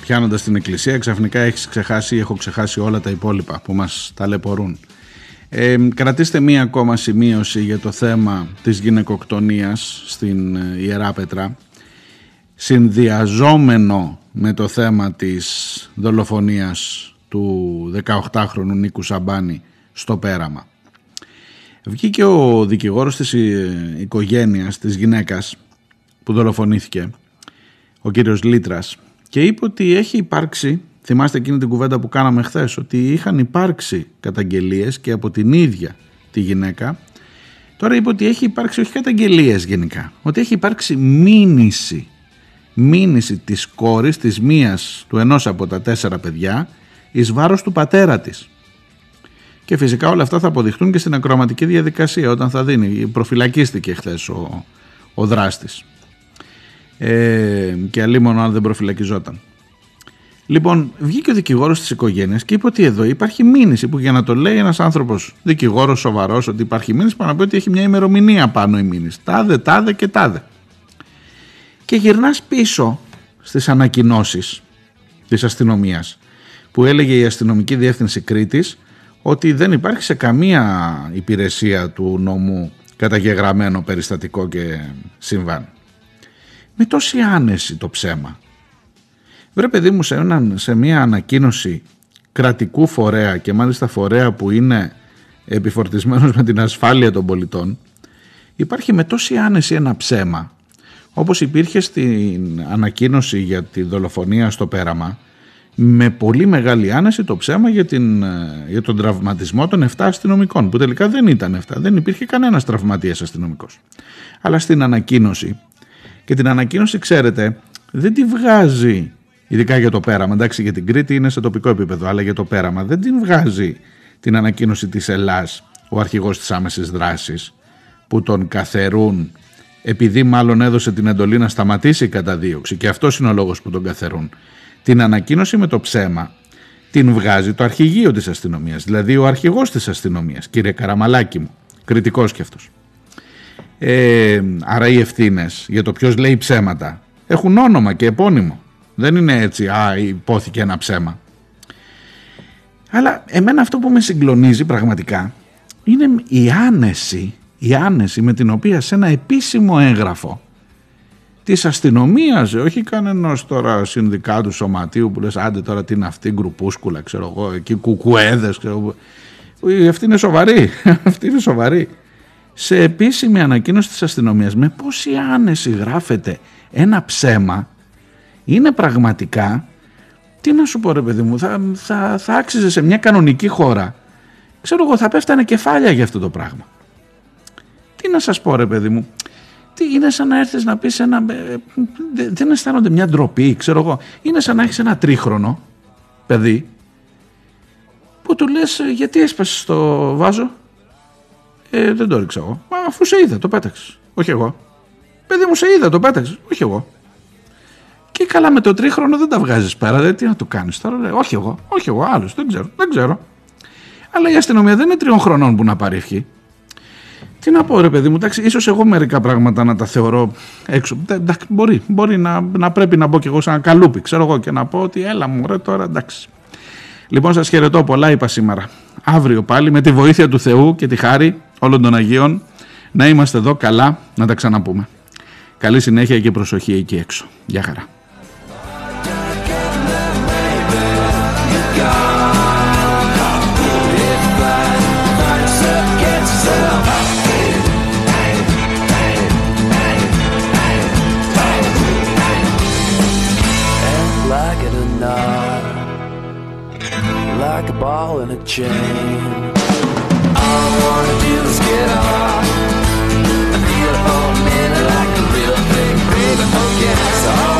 πιάνοντας την εκκλησία ξαφνικά έχεις ξεχάσει ή έχω ξεχάσει όλα τα υπόλοιπα που μας ταλαιπωρούν. Ε, κρατήστε μία ακόμα σημείωση για το θέμα της γυναικοκτονίας στην ε, Ιερά Πετρά συνδυαζόμενο με το θέμα της δολοφονίας του 18χρονου Νίκου Σαμπάνη στο Πέραμα. Βγήκε ο δικηγόρος της ε, οικογένειας της γυναίκας που δολοφονήθηκε, ο κύριος Λίτρας, και είπε ότι έχει υπάρξει, θυμάστε εκείνη την κουβέντα που κάναμε χθες, ότι είχαν υπάρξει καταγγελίες και από την ίδια τη γυναίκα, τώρα είπε ότι έχει υπάρξει όχι καταγγελίες γενικά, ότι έχει υπάρξει μήνυση, μήνυση της κόρης, της μίας του ενός από τα τέσσερα παιδιά, εις βάρος του πατέρα της. Και φυσικά όλα αυτά θα αποδειχτούν και στην ακροαματική διαδικασία όταν θα δίνει. Προφυλακίστηκε χθες ο, ο δράστης. Ε, και αλλήμον αν δεν προφυλακιζόταν. Λοιπόν, βγήκε ο δικηγόρος της οικογένειας και είπε ότι εδώ υπάρχει μήνυση που για να το λέει ένας άνθρωπος δικηγόρος σοβαρός ότι υπάρχει μήνυση, πάνω να πει ότι έχει μια ημερομηνία πάνω η μήνυση. Τάδε, τάδε και τάδε. Και γυρνάς πίσω στις ανακοινώσεις της αστυνομίας που έλεγε η αστυνομική διεύθυνση Κρήτης ότι δεν υπάρχει σε καμία υπηρεσία του νόμου καταγεγραμμένο περιστατικό και συμβάν. Με τόση άνεση το ψέμα. Βρε παιδί μου σε, έναν, σε μια ανακοίνωση κρατικού φορέα και μάλιστα φορέα που είναι επιφορτισμένος με την ασφάλεια των πολιτών υπάρχει με τόση άνεση ένα ψέμα όπως υπήρχε στην ανακοίνωση για τη δολοφονία στο πέραμα με πολύ μεγάλη άνεση το ψέμα για, την, για τον τραυματισμό των 7 αστυνομικών που τελικά δεν ήταν 7, δεν υπήρχε κανένας τραυματίας αστυνομικός. Αλλά στην ανακοίνωση και την ανακοίνωση ξέρετε δεν τη βγάζει ειδικά για το πέραμα, εντάξει για την Κρήτη είναι σε τοπικό επίπεδο αλλά για το πέραμα δεν την βγάζει την ανακοίνωση της Ελλάς ο αρχηγός της άμεσης δράσης που τον καθερούν επειδή μάλλον έδωσε την εντολή να σταματήσει η καταδίωξη. Και αυτός είναι ο λόγος που τον καθερούν. Την ανακοίνωση με το ψέμα την βγάζει το αρχηγείο της αστυνομίας, δηλαδή ο αρχηγός της αστυνομίας, κύριε Καραμαλάκη μου, κριτικός κι αυτός. Ε, άρα οι ευθύνες για το ποιος λέει ψέματα έχουν όνομα και επώνυμο. Δεν είναι έτσι, α, υπόθηκε ένα ψέμα. Αλλά εμένα αυτό που με συγκλονίζει πραγματικά είναι η άνεση, η άνεση με την οποία σε ένα επίσημο έγγραφο Της αστυνομίας, όχι κανένα τώρα συνδικάτου σωματείου που λες: Άντε τώρα τι είναι αυτή, γκρουπούσκουλα, ξέρω εγώ, εκεί κουκουέδες, ξέρω εγώ. Αυτή είναι σοβαρή. αυτή είναι σοβαρή. Σε επίσημη ανακοίνωση της αστυνομίας με πόση άνεση γράφεται ένα ψέμα είναι πραγματικά τι να σου πω ρε παιδί μου θα, θα, θα άξιζε σε μια κανονική χώρα ξέρω εγώ θα πέφτανε κεφάλια για αυτό το πράγμα τι να σας πω ρε παιδί μου τι είναι σαν να έρθεις να πεις ένα... ε, Δεν αισθάνονται μια ντροπή, ξέρω εγώ. Είναι σαν να έχεις ένα τρίχρονο παιδί που του λες «Ε, γιατί έσπασες το βάζο; Ε, δεν το ρίξα εγώ. Μα αφού σε είδα το πέταξες. Όχι εγώ. Παιδί μου σε είδα το πέταξες. Όχι εγώ. Και καλά με το τρίχρονο δεν τα βγάζεις πέρα. Δεν, τι να το κάνεις τώρα. Λέει, όχι εγώ. Όχι εγώ. Άλλος. Δεν ξέρω. Δεν ξέρω. Αλλά η αστυνομία δεν είναι τριών χρονών που να πάρει ευχή. Τι να πω ρε παιδί μου, εντάξει, ίσως εγώ μερικά πράγματα να τα θεωρώ έξω. Εντάξει, μπορεί, μπορεί να, να πρέπει να μπω κι εγώ σαν καλούπι, ξέρω εγώ και να πω ότι έλα μου ρε τώρα εντάξει. Λοιπόν σας χαιρετώ πολλά είπα σήμερα. Αύριο πάλι με τη βοήθεια του Θεού και τη χάρη όλων των Αγίων να είμαστε εδώ καλά να τα ξαναπούμε. Καλή συνέχεια και προσοχή εκεί έξω. Γεια χαρά. And like it or not, like a ball in a chain. So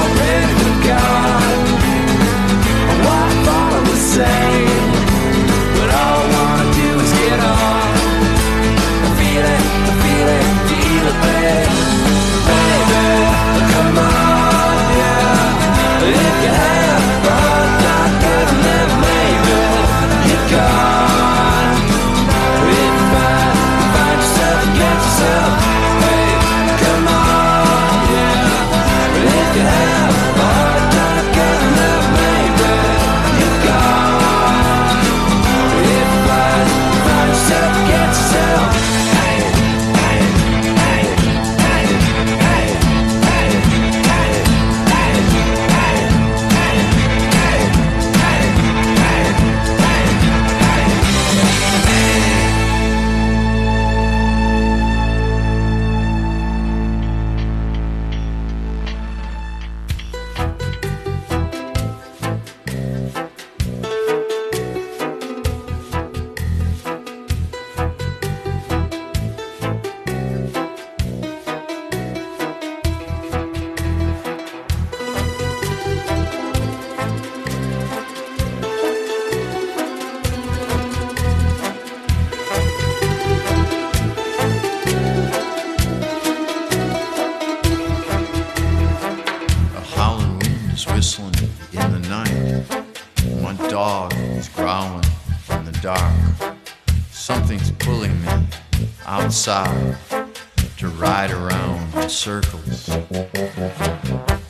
around in circles.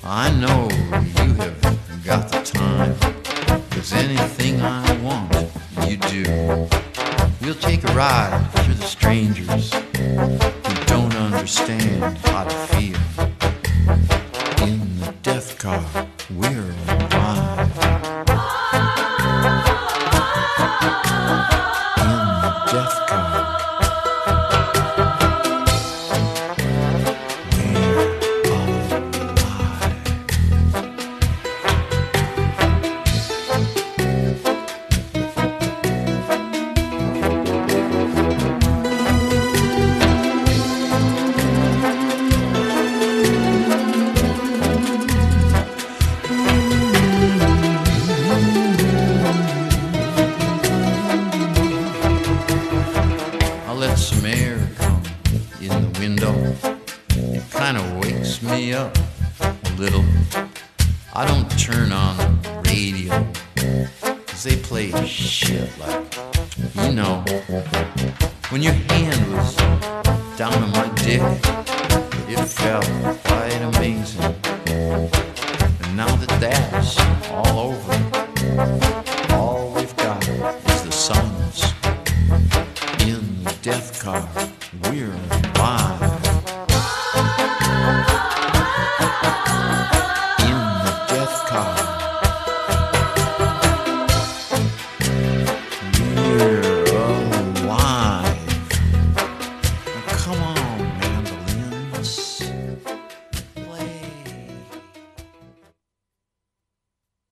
I know you have got the time, cause anything I want, you do. We'll take a ride through the strangers who don't understand how to feel.